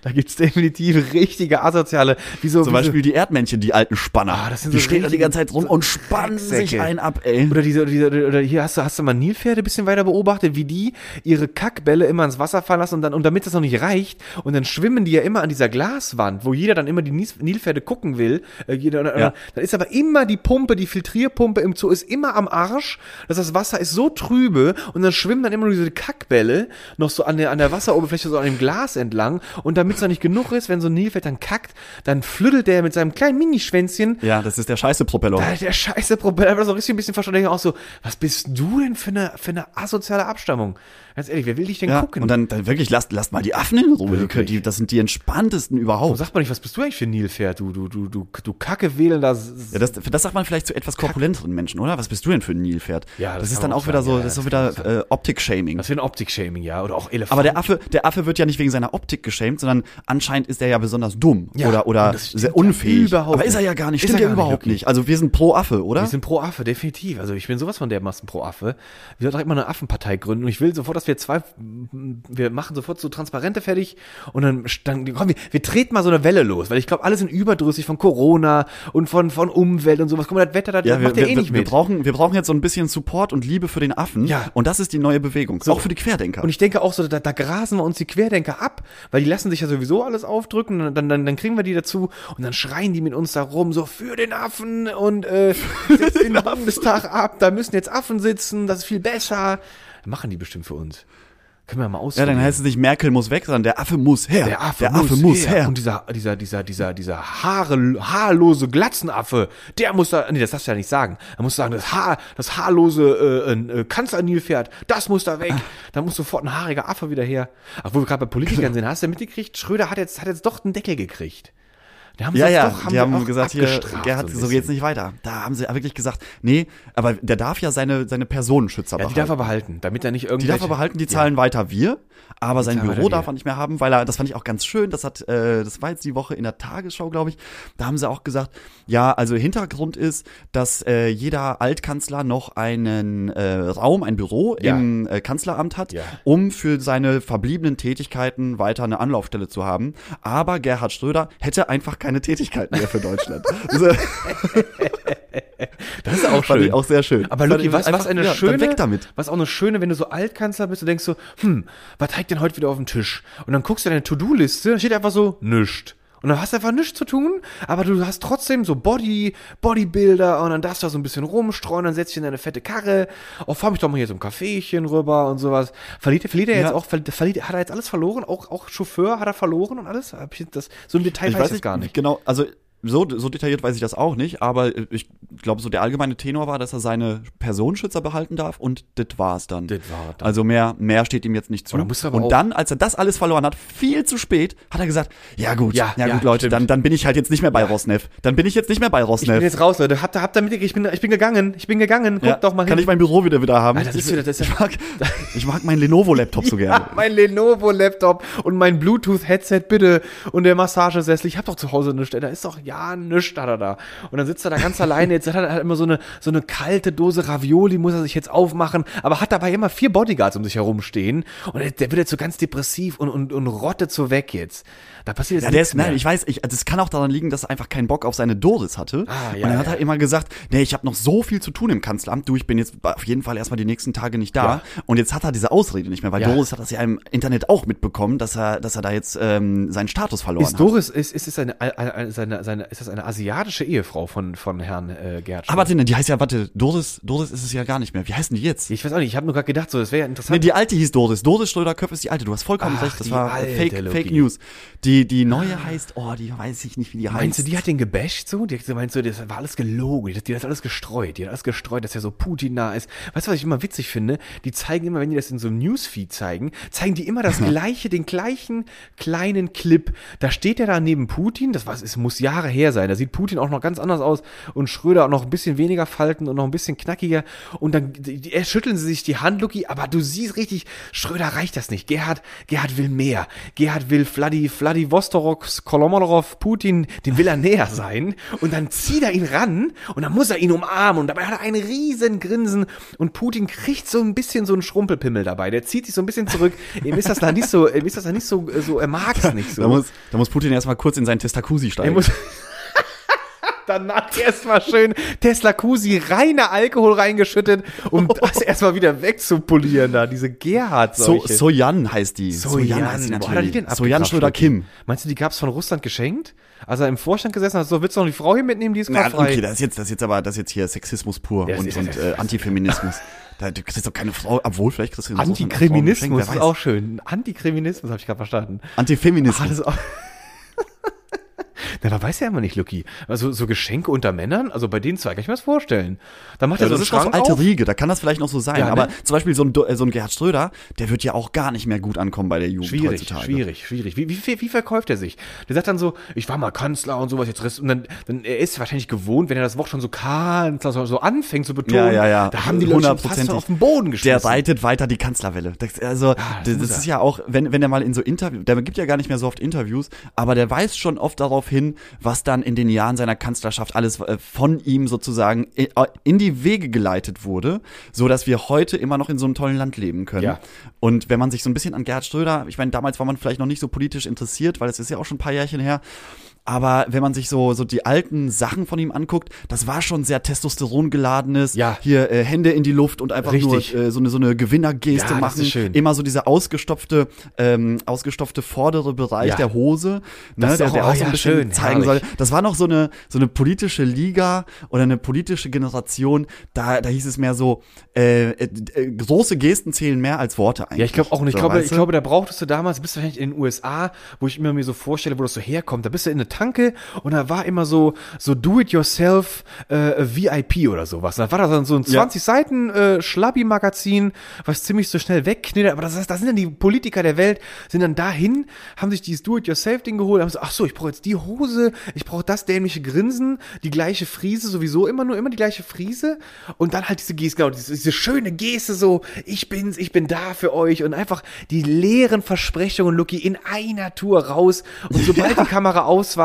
S2: Da gibt's definitiv richtige Asoziale. Wie so,
S3: Zum
S2: wie so-
S3: Beispiel die Erdmännchen, die alten Spanner.
S2: Ah, das sind
S3: die
S2: so
S3: stehen da die ganze Zeit rum
S2: so
S3: und spannen sich einen ab, ey.
S2: Oder diese, oder diese, oder hier hast du, hast du mal Nilpferde ein bisschen weiter beobachtet, wie die ihre Kackbälle immer ins Wasser fallen lassen und dann, und damit das noch nicht reicht, und dann schwimmen die ja immer an dieser Glaswand, wo jeder dann immer die Nilpferde gucken will, äh, jeder,
S3: Ja.
S2: dann ist aber immer die Pumpe, die Filtrierpumpe im Zoo ist immer am Arsch, dass das Wasser ist so trübe, und dann schwimmen dann immer nur diese Kackbälle noch so an der, an der Wasseroberfläche so an dem Glas entlang, und damit es noch nicht genug ist, wenn so ein Nilpferd dann kackt, dann flüttelt der mit seinem kleinen Minischwänzchen
S3: Ja, das ist der scheiße Propeller.
S2: da, der scheiße Propeller, das so richtig ein bisschen verstanden. auch so, was bist du denn für eine, für eine asoziale Abstammung? Ganz ehrlich, wer will dich denn
S3: Ja,
S2: gucken?
S3: und dann, dann wirklich, lasst, lasst mal die Affen in Ruhe. Die, die, das sind die entspanntesten überhaupt.
S2: sagt man nicht, was bist du eigentlich für ein Nilpferd? Du, du, du, du, du Kacke wählender.
S3: Ja, das, das sagt man vielleicht zu etwas korpulenteren Menschen, oder? Was bist du denn für ein Nilpferd?
S2: Ja, das
S3: das, ist dann auch wieder so,
S2: Ja,
S3: das ist so
S2: das
S3: wieder äh, Optik-Shaming.
S2: das wäre ein Optik-Shaming, ja. Oder auch Elefant.
S3: Aber der Affe, der Affe wird ja nicht wegen seiner Optik geschämt, sondern anscheinend ist er ja besonders dumm
S2: Ja,
S3: oder, oder sehr
S2: ja
S3: unfähig.
S2: überhaupt
S3: Aber ist er ja gar nicht.
S2: Ist
S3: Stimmt
S2: er
S3: ja
S2: nicht,
S3: überhaupt nicht. Also wir sind pro Affe, oder?
S2: Wir sind pro Affe, definitiv. Also ich bin sowas von dermaßen pro Affe. Wir sollten direkt mal eine Affenpartei gründen und ich will sofort, dass wir zwei, wir machen sofort so Transparente fertig und dann, dann komm, wir, wir treten mal so eine Welle los, weil ich glaube, alle sind überdrüssig von Corona und von, von Umwelt und sowas. Guck mal, das Wetter, das
S3: ja, wir,
S2: macht
S3: wir,
S2: eh nicht
S3: wir,
S2: mit.
S3: brauchen, wir brauchen jetzt so ein bisschen Support und Liebe für den Affen.
S2: Ja.
S3: Und das ist die neue Bewegung. Auch für die Querdenker.
S2: Und ich denke auch so, da, da grasen wir uns die Querdenker ab, weil die lassen sich ja sowieso alles aufdrücken, und dann, dann, dann kriegen wir die dazu und dann schreien die mit uns da rum, so für den Affen und äh, den Bundestag ab, da müssen jetzt Affen sitzen, das ist viel besser. Machen die bestimmt für uns. Können wir mal
S3: ja,
S2: ausprobieren.
S3: dann heißt es nicht Merkel muss weg, sondern der Affe muss her.
S2: der Affe,
S3: der
S2: muss,
S3: Affe muss
S2: her. Und dieser, dieser, dieser, dieser, dieser haare, haarlose Glatzenaffe, der muss da, nee, das darfst du ja nicht sagen. Er muss sagen, das Haar, das haarlose äh, äh, Kanzlernilpferd, das muss da weg. Da muss sofort ein haariger Affe wieder her. Ach, wo wir gerade bei Politikern sind, hast du mitgekriegt? Schröder hat jetzt, hat jetzt doch einen Deckel gekriegt. Da haben sie
S3: Ja, ja,
S2: doch,
S3: die
S2: wir
S3: haben gesagt, hier, Gerhard,
S2: so
S3: so geht's nicht weiter. Da haben sie wirklich gesagt, nee, aber der darf ja seine, seine Personenschützer
S2: Ja, die
S3: behalten.
S2: darf er behalten, damit er nicht
S3: Die
S2: irgendwie.
S3: darf er behalten, die zahlen weiter wir, aber sein
S2: zahlen
S3: Büro darf er nicht mehr haben, weil er, das fand ich auch ganz schön, das hat, äh, das war jetzt die Woche in der Tagesschau, glaube ich, da haben sie auch gesagt, ja, also Hintergrund ist, dass äh, jeder Altkanzler noch einen äh, Raum, ein Büro
S2: Ja.
S3: im äh, Kanzleramt hat,
S2: Ja.
S3: um für seine verbliebenen Tätigkeiten weiter eine Anlaufstelle zu haben, aber Gerhard Schröder hätte einfach keine Tätigkeiten mehr für Deutschland. Also,
S2: Das ist auch
S3: fand ich
S2: schön.
S3: auch sehr schön.
S2: Aber Luki,
S3: ich
S2: was, was eine
S3: ja,
S2: schöne,
S3: weg damit.
S2: was auch eine schöne, wenn du so Altkanzler bist, du denkst so, hm, was liegt denn heute wieder auf dem Tisch? Und dann guckst du deine To-Do-Liste, da steht einfach so, nischt. Und dann hast du einfach nichts zu tun, aber du hast trotzdem so Body, Bodybuilder und dann darfst du da so ein bisschen rumstreuen, dann setzt dich in deine fette Karre, oh, fahr mich doch mal hier zum Kaffeechen rüber und sowas. Verliert, verliert er jetzt
S3: Ja.
S2: auch, verliert, hat er jetzt alles verloren? Auch, auch Chauffeur hat er verloren und alles? Hab ich das, so ein Detail
S3: ich
S2: weiß
S3: weiß
S2: ich jetzt gar nicht.
S3: Genau, also so, so detailliert weiß ich das auch nicht, aber ich glaube, so der allgemeine Tenor war, dass er seine Personenschützer behalten darf und das war's dann.
S2: Das war dann.
S3: Also mehr, mehr steht ihm jetzt nicht zu.
S2: Und dann
S3: als er das alles verloren hat, viel zu spät, hat er gesagt, ja gut,
S2: Ja,
S3: ja,
S2: ja,
S3: gut Leute,
S2: stimmt.
S3: dann, dann bin ich halt jetzt nicht mehr bei Rosneft. Dann bin ich jetzt nicht mehr bei
S2: Ich bin
S3: Rosneft.
S2: jetzt raus, Leute. Habt ihr, ihr mitgekriegt? Ich bin, ich bin gegangen. Ich bin gegangen. Guckt
S3: Ja,
S2: doch mal
S3: kann
S2: hin.
S3: ich mein Büro wieder wieder haben?
S2: Alter, das ist
S3: ich,
S2: wieder- das ist
S3: ich, mag, ich mag meinen Lenovo-Laptop so gerne.
S2: Ja, mein Lenovo-Laptop und mein Bluetooth-Headset, bitte. Und der Massagesessel. Ich hab doch zu Hause nichts. ey, Da ist doch, ja, nichts, da, da, da. Und dann sitzt er da ganz alleine. Jetzt hat er halt immer so eine, so eine kalte Dose Ravioli, muss er sich jetzt aufmachen. Aber hat dabei immer vier Bodyguards um sich herumstehen. Und der, der wird jetzt so ganz depressiv und, und, und rottet so weg jetzt. Da passiert jetzt
S3: Ja, der
S2: nichts
S3: ist, nein, ich weiß, ich, also es kann auch daran liegen, dass er einfach keinen Bock auf seine Doris hatte.
S2: Ah, ja,
S3: und dann hat
S2: ja.
S3: er immer gesagt, nee, ich habe noch so viel zu tun im Kanzleramt, du, ich bin jetzt auf jeden Fall erstmal die nächsten Tage nicht da.
S2: Ja.
S3: Und jetzt hat er diese Ausrede nicht mehr, weil
S2: Ja.
S3: Doris hat das ja im Internet auch mitbekommen, dass er, dass er da jetzt ähm, seinen Status verloren
S2: Ist
S3: hat.
S2: Doris, ist, ist, es eine, eine, eine, seine, seine, ist das eine asiatische Ehefrau von, von Herrn äh, Gerhard
S3: Aber warte, ne, die heißt ja, warte, Doris, Doris ist es ja gar nicht mehr. Wie heißt denn die jetzt?
S2: Ich weiß auch nicht, ich habe nur gerade gedacht, so, das wäre ja interessant.
S3: Nee, die alte hieß Doris. Doris Schröder-Köpf ist die alte. Du hast vollkommen
S2: Ach,
S3: recht. Das war Fake. Fake News. Die, die neue heißt, oh, die weiß ich nicht, wie die heißt.
S2: Meinst du, die hat den gebasht so? Die meinst du, das war alles gelogen, die, hat- die hat alles gestreut, die hat alles gestreut, dass er so Putin nah ist. Weißt du, was ich immer witzig finde? Die zeigen immer, wenn die das in so einem Newsfeed zeigen, zeigen die immer das gleiche, den gleichen kleinen Clip. Da steht er da neben Putin, das was, es muss Jahre her sein, da sieht Putin auch noch ganz anders aus und Schröder auch noch ein bisschen weniger Falten und noch ein bisschen knackiger und dann die, die, schütteln sie sich die Hand, Luki, aber du siehst richtig, Schröder reicht das nicht. Gerhard, Gerhard will mehr. Gerhard will Vladi, Vladivostoroks, Kolomorov, Putin, dem will er näher sein und dann zieht er ihn ran und dann muss er ihn umarmen und dabei hat er ein riesen Grinsen und Putin kriegt so ein bisschen so einen Schrumpelpimmel dabei. Der zieht sich so ein bisschen zurück. Ihm ist das da nicht so, ihm ist das da nicht so, so er mag es nicht so.
S3: Da muss, da muss Putin erstmal kurz in seinen Testacusi
S2: Er
S3: steigen.
S2: Danach erstmal schön Tesla Kusi reiner Alkohol reingeschüttet, um das erstmal wieder wegzupolieren da, diese gerhard
S3: so, Sojan heißt die.
S2: Sojan,
S3: heißt die natürlich. Sojan Schröder? Kim.
S2: Meinst du, die gab's von Russland geschenkt? Als er im Vorstand gesessen hat, so, willst du noch die Frau hier mitnehmen, die ist gerade frei.
S3: okay, das ist jetzt, das ist jetzt aber, das ist jetzt hier Sexismus pur
S2: Ja,
S3: und,
S2: ist-
S3: und äh, Antifeminismus. Da, du kriegst doch keine Frau, obwohl vielleicht kriegst du geschenkt,
S2: ist auch schön. Antikriminismus habe ich gerade verstanden.
S3: Antifeminismus.
S2: Ah, das ist auch Na, man weiß ja immer nicht, Lucky. Also so Geschenke unter Männern, also bei den zwei kann ich mir das vorstellen. Da macht
S3: Ja,
S2: er so
S3: das
S2: einen
S3: ist noch
S2: Schrank
S3: alte
S2: auf.
S3: Riege, da kann das vielleicht noch so sein.
S2: Ja, ne?
S3: Aber zum Beispiel so ein, äh, so ein Gerhard Ströder, der wird ja auch gar nicht mehr gut ankommen bei der Jugend
S2: Schwierig,
S3: heutzutage.
S2: schwierig, schwierig. Wie, wie, wie, verkauft er sich? Der sagt dann so, ich war mal Kanzler und sowas, jetzt und dann, dann er ist wahrscheinlich gewohnt, wenn er das Wort schon so Kanzler so, anfängt zu betonen.
S3: Ja, ja, ja.
S2: Da haben die Leute fast auf den Boden
S3: Der
S2: geschmissen.
S3: reitet weiter die Kanzlerwelle. Das, also, das,
S2: das
S3: das ist ja auch, wenn, wenn er mal in so Interviews, der gibt ja gar nicht mehr so oft Interviews, aber der weist schon oft darauf hin, was dann in den Jahren seiner Kanzlerschaft alles äh, von ihm sozusagen äh, in die Wege geleitet wurde, so dass wir heute immer noch in so einem tollen Land leben können.
S2: Ja.
S3: Und wenn man sich so ein bisschen an Gerhard Ströder, ich meine, damals war man vielleicht noch nicht so politisch interessiert, weil es ist ja auch schon ein paar Jährchen her, aber wenn man sich so, so die alten Sachen von ihm anguckt, das war schon sehr Testosteron geladenes.
S2: Ja.
S3: Hier äh, Hände in die Luft und einfach
S2: Richtig.
S3: nur äh, so eine, so eine Gewinnergeste
S2: Ja,
S3: machen. Immer so dieser ausgestopfte, ähm, ausgestopfte vordere Bereich
S2: Ja.
S3: der Hose, ne,
S2: Das
S3: der, der
S2: auch-
S3: auch
S2: oh
S3: so ein
S2: ja,
S3: bisschen
S2: schön,
S3: zeigen
S2: herrlich.
S3: soll. Das war noch so eine, so eine politische Liga oder eine politische Generation. Da, da hieß es mehr so, äh, äh, äh, große Gesten zählen mehr als Worte eigentlich.
S2: Ja, ich glaube auch. Und ich
S3: So,
S2: glaube,
S3: weißt
S2: ich glaube, da brauchtest du damals, bist du wahrscheinlich in den USA, wo ich immer mir so vorstelle, wo das so herkommt. Da bist du in eine Tanke und da war immer so, so Do-it-yourself äh, VIP oder sowas. Da war da dann so ein 20 Seiten äh, Schlabbi-Magazin, was ziemlich so schnell wegknittert. Aber das, heißt, da sind dann die Politiker der Welt, sind dann dahin, haben sich dieses Do-it-yourself-Ding geholt, haben so, ach so, ich brauche jetzt die Hose, ich brauche das dämliche Grinsen, die gleiche Friese, sowieso immer nur immer die gleiche Friese. Und dann halt diese Geste, genau, diese, diese schöne Geste so, ich bin's, ich bin da für euch. Und einfach die leeren Versprechungen, Lucky, in einer Tour raus. Und sobald die Kamera aus war,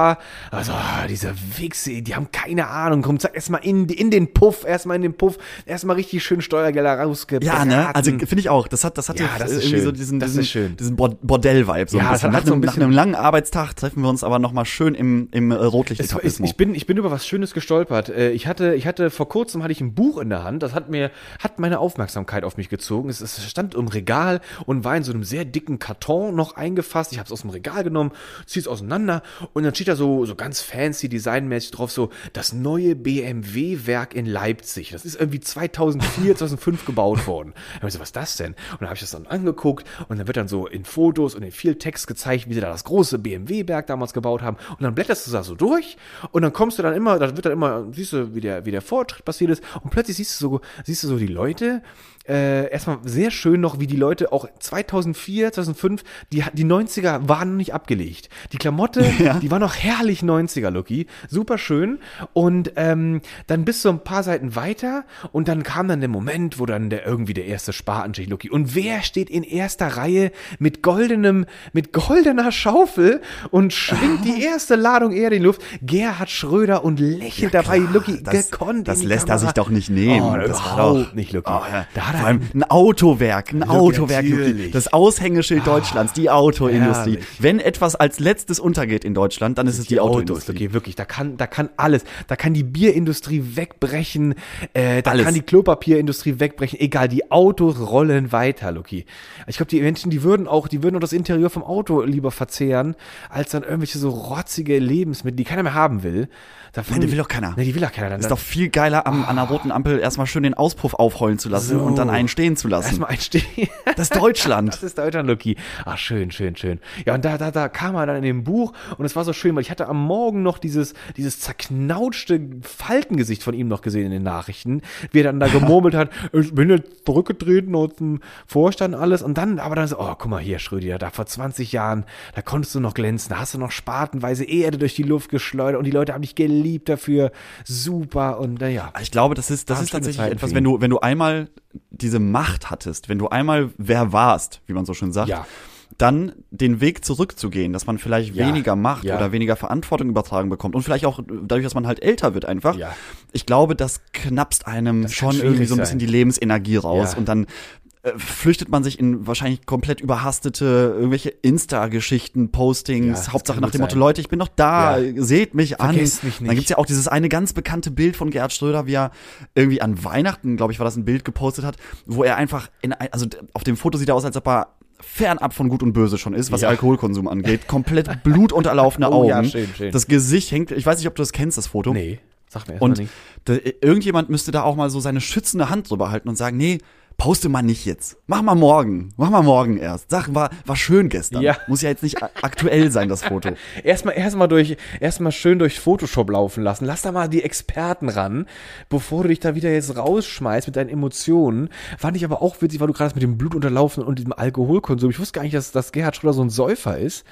S2: also ah, diese Wichse, die haben keine Ahnung, komm, zack, erstmal in, in den Puff, erstmal in den Puff, erstmal richtig schön Steuergelder rausgebraten.
S3: Ja, ne? Also finde ich auch. Das hat, das hat
S2: Ja, das
S3: irgendwie
S2: schön.
S3: so diesen, diesen, diesen Bord- Bordell-Vibe. So
S2: Ja,
S3: ein
S2: das hat
S3: Nach,
S2: so ein
S3: nach
S2: bisschen-
S3: einem langen Arbeitstag treffen wir uns aber noch mal schön im, im äh,
S2: war- ich,
S3: Rotlicht-Etablissements.
S2: ich, bin, ich bin über was Schönes gestolpert. Äh, Ich hatte, ich hatte vor kurzem hatte ich ein Buch in der Hand, das hat mir, hat meine Aufmerksamkeit auf mich gezogen. Es, es stand im Regal und war in so einem sehr dicken Karton noch eingefasst. Ich habe es aus dem Regal genommen, ziehe es auseinander und dann steht da so, so ganz fancy, designmäßig drauf, so das neue BMW-Werk in Leipzig. Das ist irgendwie 2004, 2005 gebaut worden. Da hab ich so, was ist das denn? Und dann habe ich das dann angeguckt und dann wird dann so in Fotos und in viel Text gezeigt, wie sie da das große BMW-Werk damals gebaut haben. Und dann blätterst du da so durch und dann kommst du dann immer, da wird dann immer, siehst du, wie der, wie der Fortschritt passiert ist und plötzlich siehst du so, siehst du so die Leute, äh, erstmal sehr schön noch, wie die Leute auch 2004, 2005, die, die 90er waren noch nicht abgelegt. Die Klamotte, die war noch herrlich 90er, Lucky. Super schön. Und ähm, dann bist du ein paar Seiten weiter und dann kam dann der Moment, wo dann der irgendwie der erste Spatenstich, Lucky. Und wer steht in erster Reihe mit goldenem, mit goldener Schaufel und schwingt die erste Ladung Erde in die Luft? Gerhard Schröder und lächelt dabei, Lucky,
S3: das,
S2: gekonnt
S3: das lässt er
S2: Kamera.
S3: sich doch nicht nehmen.
S2: Oh,
S3: das war
S2: überhaupt
S3: doch
S2: nicht, Lucky.
S3: Oh, ja.
S2: Da hat er
S3: Vor allem ein Autowerk, ein Autowerk,
S2: natürlich.
S3: das Aushängeschild Deutschlands, die Autoindustrie.
S2: herrlich.
S3: Wenn etwas als letztes untergeht in Deutschland, dann ist es die,
S2: Autos,
S3: Autoindustrie.
S2: okay, wirklich, da kann, da kann alles, da kann die Bierindustrie wegbrechen, äh, da
S3: Alles.
S2: kann die Klopapierindustrie wegbrechen, egal, die Autos rollen weiter, Lucky. Ich glaube, die Menschen, die würden auch, die würden auch das Interieur vom Auto lieber verzehren, als dann irgendwelche so rotzige Lebensmittel, die keiner mehr haben will. Davon,
S3: Nee, die will doch keiner.
S2: Nee, die will doch keiner. Dann,
S3: ist doch viel geiler, am, an einer roten Ampel erstmal schön den Auspuff aufheulen zu lassen
S2: So.
S3: und dann einen stehen zu lassen.
S2: Erstmal einstehen.
S3: Das ist Deutschland.
S2: Das ist Deutschland, Lucky. Ach, schön, schön, schön. Ja, und da, da, da kam er dann in dem Buch und es war so schön, weil ich hatte am Morgen noch dieses, dieses zerknautschte Faltengesicht von ihm noch gesehen in den Nachrichten, wie er dann da gemurmelt hat, ich bin jetzt zurückgetreten aus dem Vorstand alles und dann, aber dann so, oh, guck mal hier, Schrödinger, da vor 20 Jahren, da konntest du noch glänzen, da hast du noch spatenweise Erde durch die Luft geschleudert und die Leute haben dich geliebt dafür, super und naja.
S3: Ich glaube, das ist, das ist tatsächlich
S2: Zeiten
S3: etwas, wenn du, wenn du einmal diese Macht hattest, wenn du einmal wer warst, wie man so schön sagt,
S2: Ja.
S3: dann den Weg zurückzugehen, dass man vielleicht
S2: Ja.
S3: weniger Macht
S2: Ja.
S3: oder weniger Verantwortung übertragen bekommt und vielleicht auch dadurch, dass man halt älter wird einfach. Ich glaube, das knapst einem
S2: Das
S3: schon irgendwie so ein bisschen die Lebensenergie raus und dann flüchtet man sich in wahrscheinlich komplett überhastete irgendwelche Insta-Geschichten,
S2: Ja,
S3: Postings,
S2: das
S3: Hauptsache nach dem Motto,
S2: sein.
S3: Leute, ich bin noch da,
S2: Ja.
S3: seht mich an.
S2: Vergesst mich
S3: Dann
S2: nicht.
S3: gibt's ja auch dieses eine ganz bekannte Bild von Gerhard Schröder, wie er irgendwie an Weihnachten, glaube ich, war das ein Bild gepostet hat, wo er einfach in also auf dem Foto sieht er aus, als ob er fernab von Gut und Böse schon ist, was
S2: Ja.
S3: Alkoholkonsum angeht. Komplett blutunterlaufene
S2: Oh
S3: Augen.
S2: ja, schön, schön.
S3: Das Gesicht hängt, ich weiß nicht, ob du das kennst, das Foto.
S2: Nee, sag mir erstmal
S3: Und
S2: nicht.
S3: da, irgendjemand müsste da auch mal so seine schützende Hand drüber halten und sagen, nee, poste mal nicht jetzt. Mach mal morgen. Mach mal morgen erst. Sag, war, war schön gestern.
S2: Ja.
S3: Muss ja jetzt nicht aktuell sein, das Foto.
S2: Erstmal erstmal durch erstmal schön durch Photoshop laufen lassen. Lass da mal die Experten ran, bevor du dich da wieder jetzt rausschmeißt mit deinen Emotionen. Fand ich aber auch witzig, weil du gerade mit dem Blutunterlaufen und diesem Alkoholkonsum. Ich wusste gar nicht, dass, dass Gerhard Schröder so ein Säufer ist.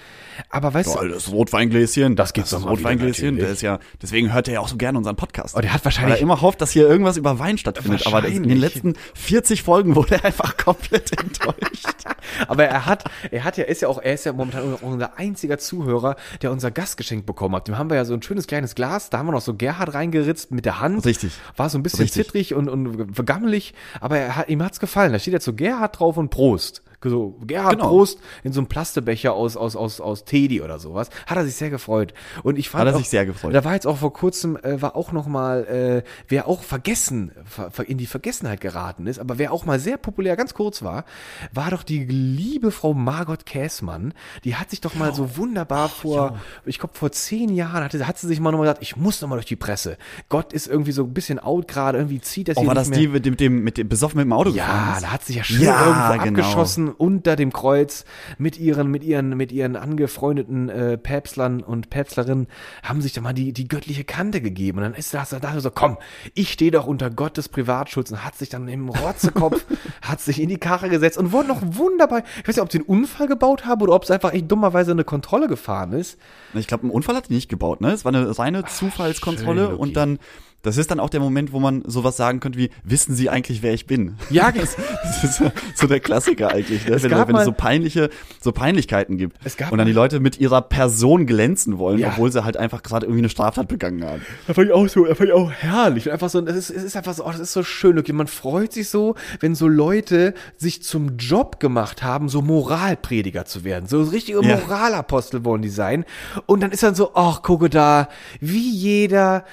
S2: Aber weißt
S3: Boah,
S2: du,
S3: das Rotweingläschen.
S2: Das gibt's
S3: das
S2: doch
S3: Rotweingläschen. Der ist ja, deswegen hört er ja auch so gerne unseren Podcast.
S2: Oh, der hat
S3: Weil
S2: wahrscheinlich
S3: er immer hofft, dass hier irgendwas über Wein stattfindet. Aber in den letzten 40 Folgen wurde er einfach komplett enttäuscht.
S2: Aber er hat, er hat ja, ist ja auch, er ist ja momentan unser einziger Zuhörer, der unser Gastgeschenk bekommen hat. Dem haben wir ja so ein schönes kleines Glas, da haben wir noch so Gerhard reingeritzt mit der Hand.
S3: Richtig.
S2: War so ein bisschen
S3: Richtig.
S2: zittrig und, und vergammelig, aber er hat, ihm hat's gefallen. Da steht jetzt so Gerhard drauf und Prost. So, Gerhard
S3: Genau.
S2: Prost in so einem Plastebecher aus, aus, aus, aus Teddy oder sowas. Hat er sich sehr gefreut. Und ich fand
S3: Hat er
S2: auch,
S3: sich sehr gefreut.
S2: Da war jetzt auch vor kurzem, äh, war auch noch mal, äh, wer auch vergessen, ver, ver, in die Vergessenheit geraten ist, aber wer auch mal sehr populär, ganz kurz war, war doch die liebe Frau Margot Käßmann. Die hat sich doch mal so wunderbar vor, ich glaube vor zehn Jahren, hatte, hat sie sich mal nochmal gesagt, ich muss noch mal durch die Presse. Gott ist irgendwie so ein bisschen out gerade, irgendwie zieht das
S3: Oh,
S2: hier
S3: war das
S2: mehr.
S3: die mit dem, mit dem, mit dem besoffen mit dem Auto gefahren
S2: Ja, da hat sich ja schön
S3: Ja,
S2: irgendwo
S3: genau.
S2: abgeschossen unter dem Kreuz mit ihren, mit ihren, mit ihren angefreundeten äh, Päpstlern und Päpstlerinnen haben sich da mal die, die göttliche Kante gegeben. Und dann ist das da so, komm, ich stehe doch unter Gottes Privatschutz und hat sich dann im Rotzekopf, hat sich in die Karre gesetzt und wurde noch wunderbar, ich weiß nicht, ob sie einen Unfall gebaut haben oder ob es einfach echt dummerweise eine Kontrolle gefahren ist.
S3: Ich glaube, einen Unfall hat die nicht gebaut, ne? Es war eine reine Zufallskontrolle
S2: schön, Luki.
S3: und dann, das ist dann auch der Moment, wo man sowas sagen könnte wie, wissen Sie eigentlich, wer ich bin?
S2: Ja,
S3: Das, das ist so- so der Klassiker eigentlich, ne?
S2: Es
S3: wenn, wenn es
S2: mal-
S3: so peinliche, so Peinlichkeiten gibt.
S2: Es gab
S3: und dann die Leute mit ihrer Person glänzen wollen,
S2: Ja.
S3: obwohl sie halt einfach gerade irgendwie eine Straftat begangen haben.
S2: Da fand ich auch so, da fand ich auch herrlich. Und einfach so, das ist, es ist einfach so, oh, das ist so schön. Okay, man freut sich so, wenn so Leute sich zum Job gemacht haben, so Moralprediger zu werden. So richtige
S3: Ja.
S2: Moralapostel wollen die sein. Und dann ist dann so, ach, gucke da, wie jeder,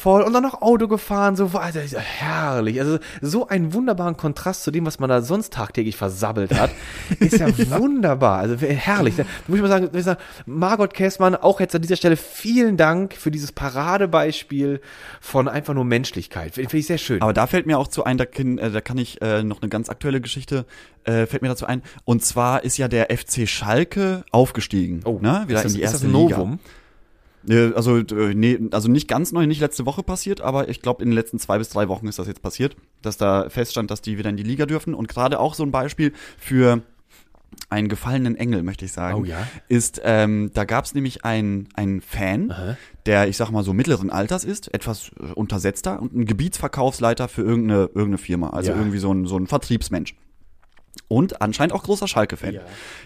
S2: rotzevoll und dann noch Auto gefahren, so, also, herrlich. Also, so einen wunderbaren Kontrast zu dem, was man da sonst tagtäglich versabbelt hat, ist ja, wunderbar. Also, herrlich. Da muss ich mal sagen, ich sagen, Margot Käßmann, auch jetzt an dieser Stelle vielen Dank für dieses Paradebeispiel von einfach nur Menschlichkeit. Finde find ich sehr schön.
S3: Aber da fällt mir auch zu ein, da kann, äh, da kann ich äh, noch eine ganz aktuelle Geschichte, äh, fällt mir dazu ein. Und zwar ist ja der FC Schalke aufgestiegen. ne? Wieder
S2: Oh, ist das,
S3: in die
S2: ist
S3: erste
S2: das ein
S3: Liga.
S2: Novum?
S3: Also, äh, nee, also nicht ganz neu, nicht letzte Woche passiert, aber ich glaube, in den letzten zwei bis drei Wochen ist das jetzt passiert, dass da feststand, dass die wieder in die Liga dürfen. Und gerade auch so ein Beispiel für einen gefallenen Engel, möchte ich sagen,
S2: Oh ja?
S3: ist, ähm, da gab es nämlich einen einen Fan, der, ich sag mal, so mittleren Alters ist, etwas äh, untersetzter und ein Gebietsverkaufsleiter für irgendeine, irgendeine Firma, also
S2: Ja.
S3: irgendwie so ein, so ein Vertriebsmensch. Und anscheinend auch großer Schalke-Fan.
S2: Ja.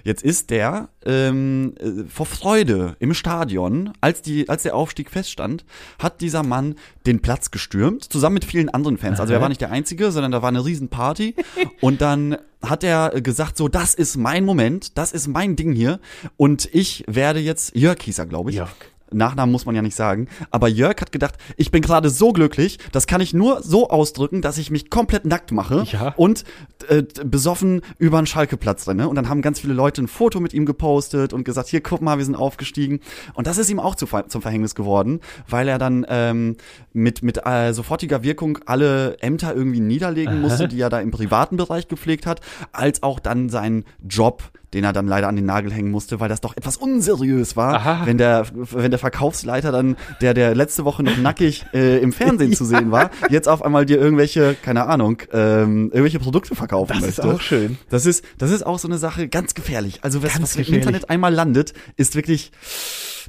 S3: Jetzt ist der ähm, äh, vor Freude im Stadion, als, die, als der Aufstieg feststand, hat dieser Mann den Platz gestürmt, zusammen mit vielen anderen Fans. Also er war nicht der Einzige, sondern da war eine Riesenparty. und dann hat er äh, gesagt, so, das ist mein Moment, das ist mein Ding hier. Und ich werde jetzt, Jörg hieß er, glaube ich.
S2: Jörg.
S3: Nachnamen muss man ja nicht sagen. Aber Jörg hat gedacht, ich bin gerade so glücklich, das kann ich nur so ausdrücken, dass ich mich komplett nackt mache
S2: Ja.
S3: und äh, besoffen über einen Schalkeplatz renne. Und dann haben ganz viele Leute ein Foto mit ihm gepostet und gesagt, hier, guck mal, wir sind aufgestiegen. Und das ist ihm auch zu, zum Verhängnis geworden, weil er dann ähm, mit, mit äh, sofortiger Wirkung alle Ämter irgendwie niederlegen musste, die er da im privaten Bereich gepflegt hat, als auch dann seinen Job den er dann leider an den Nagel hängen musste, weil das doch etwas unseriös war,
S2: Aha.
S3: wenn der wenn der Verkaufsleiter dann, der der letzte Woche noch nackig äh, im Fernsehen zu sehen war, jetzt auf einmal dir irgendwelche, keine Ahnung, ähm, irgendwelche Produkte verkaufen
S2: Das ist
S3: möchte.
S2: auch schön.
S3: Das ist das ist auch so eine Sache ganz gefährlich. Also was,
S2: Ganz
S3: was im
S2: gefährlich.
S3: Internet einmal landet, ist wirklich,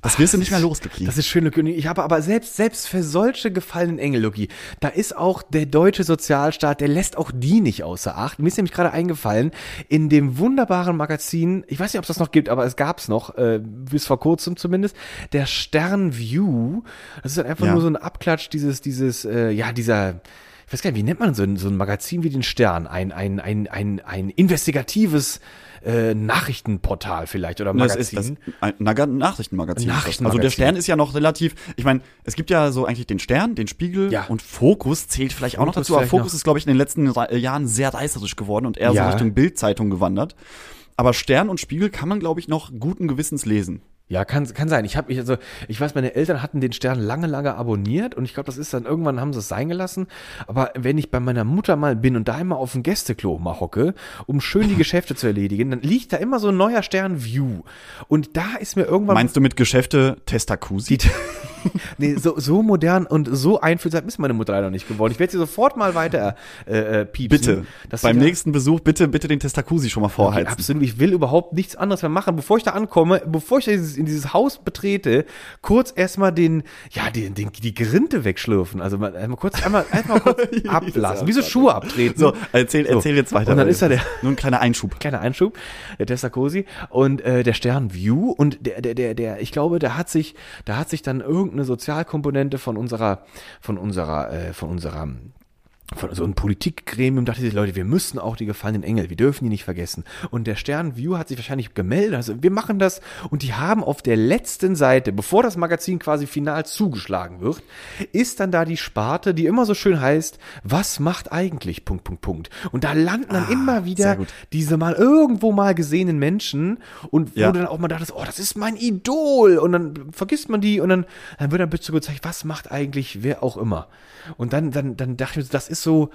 S3: das wirst du nicht mehr los, Luki.
S2: Das ist schön. Und Ich habe aber selbst, selbst für solche gefallenen Engel, Luki, da ist auch der deutsche Sozialstaat, der lässt auch die nicht außer Acht. Mir ist nämlich gerade eingefallen, in dem wunderbaren Magazin, ich weiß nicht, ob es das noch gibt, aber es gab es noch, äh, bis vor kurzem zumindest, der Stern View. Das ist halt einfach
S3: Ja.
S2: nur so ein Abklatsch dieses, dieses, äh, ja, dieser, ich weiß gar nicht, wie nennt man so ein, so ein Magazin wie den Stern? Ein, ein, ein, ein, ein investigatives äh, Nachrichtenportal vielleicht oder
S3: Das
S2: Magazin.
S3: ist das ein Nachrichtenmagazin. das.
S2: Nachrichtenmagazin.
S3: Also der Stern ist ja noch relativ, ich meine, es gibt ja so eigentlich den Stern, den Spiegel
S2: Ja.
S3: und Fokus zählt vielleicht auch noch
S2: Fokus
S3: dazu, aber Fokus
S2: noch.
S3: ist, glaube ich, in den letzten äh, Jahren sehr reißerisch geworden und eher
S2: Ja.
S3: so Richtung Bildzeitung gewandert. Aber Stern und Spiegel kann man, glaube ich, noch guten Gewissens lesen.
S2: Ja, kann, kann sein. Ich habe ich also ich weiß, meine Eltern hatten den Stern lange, lange abonniert und ich glaube, das ist dann irgendwann haben sie es sein gelassen. Aber wenn ich bei meiner Mutter mal bin und da immer auf dem Gästeklo mal hocke, um schön die Geschäfte zu erledigen, dann liegt da immer so ein neuer Stern View. Und da ist mir irgendwann
S3: Meinst du mit Geschäfte Testacusi?
S2: nee, so, so modern und so einfühlsam ist meine Mutter leider nicht geworden. Ich werde sie sofort mal weiter äh, äh, piepsen.
S3: Bitte. Beim nächsten Besuch bitte, bitte den Testacusi schon mal vorheizen.
S2: Absolut, ich will überhaupt nichts anderes mehr machen. Bevor ich da ankomme, bevor ich in dieses Haus betrete, kurz erstmal den, ja, den, den, die Grinte wegschlürfen. Also mal, einmal kurz, einmal, einmal kurz ablassen. Wie so Schuhe abtreten.
S3: So, erzähl, erzähl
S2: So.
S3: jetzt weiter.
S2: Und dann ist da der,
S3: Nur ein kleiner Einschub.
S2: kleiner Einschub, der Testacosi und äh, der Stern View und der, der, der, der, ich glaube, da hat sich, da hat sich dann irgendeine Sozialkomponente von unserer, von unserer, äh, von unserer von so einem Politikgremium dachte sich, Leute, wir müssen auch die gefallenen Engel, wir dürfen die nicht vergessen. Und der Stern View hat sich wahrscheinlich gemeldet, also wir machen das und die haben auf der letzten Seite, bevor das Magazin quasi final zugeschlagen wird, ist dann da die Sparte, die immer so schön heißt, was macht eigentlich, Punkt, Punkt, Punkt. Und da landen dann immer
S3: sehr
S2: wieder diese mal irgendwo mal gesehenen Menschen und wo
S3: Ja.
S2: du dann auch mal dachtest, oh, das ist mein Idol und dann vergisst man die und dann, dann wird dann bitte gezeigt, was macht eigentlich wer auch immer. Und dann, dann, dann dachte ich mir, so, das ist so,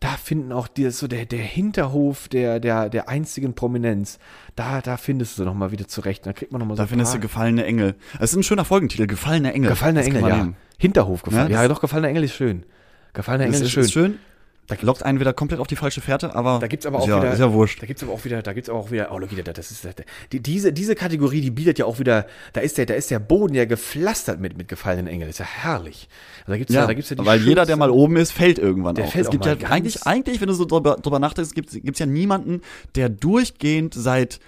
S2: da finden auch die, so der, der Hinterhof der, der, der einzigen Prominenz, da, da findest du noch mal wieder zurecht. Da kriegt man noch mal so
S3: Da findest du gefallene Engel. Das ist ein schöner Folgentitel, gefallene Engel. Das kann
S2: Engel, ja.
S3: nehmen.
S2: Hinterhof gefallen.
S3: Ja,
S2: Ja, doch, gefallener Engel ist schön. Gefallener Engel
S3: ist,
S2: ist schön.
S3: ist schön. Da lockt einen wieder komplett auf die falsche Fährte, aber
S2: Da gibt's aber auch
S3: ja,
S2: wieder,
S3: ist ja wurscht.
S2: Da gibt's aber auch wieder, da gibt's aber auch wieder, oh, look, das ist, die, diese, diese Kategorie, die bietet ja auch wieder, da ist der, da ist der Boden ja gepflastert mit, mit gefallenen Engeln. Das ist ja herrlich. Also da gibt's ja,
S3: Ja,
S2: da gibt's ja die
S3: weil jeder, der mal oben ist, fällt irgendwann
S2: Der
S3: auf.
S2: fällt
S3: es
S2: auch
S3: gibt ja eigentlich, eigentlich, wenn du so drüber, drüber nachdenkst, gibt es ja niemanden, der durchgehend seit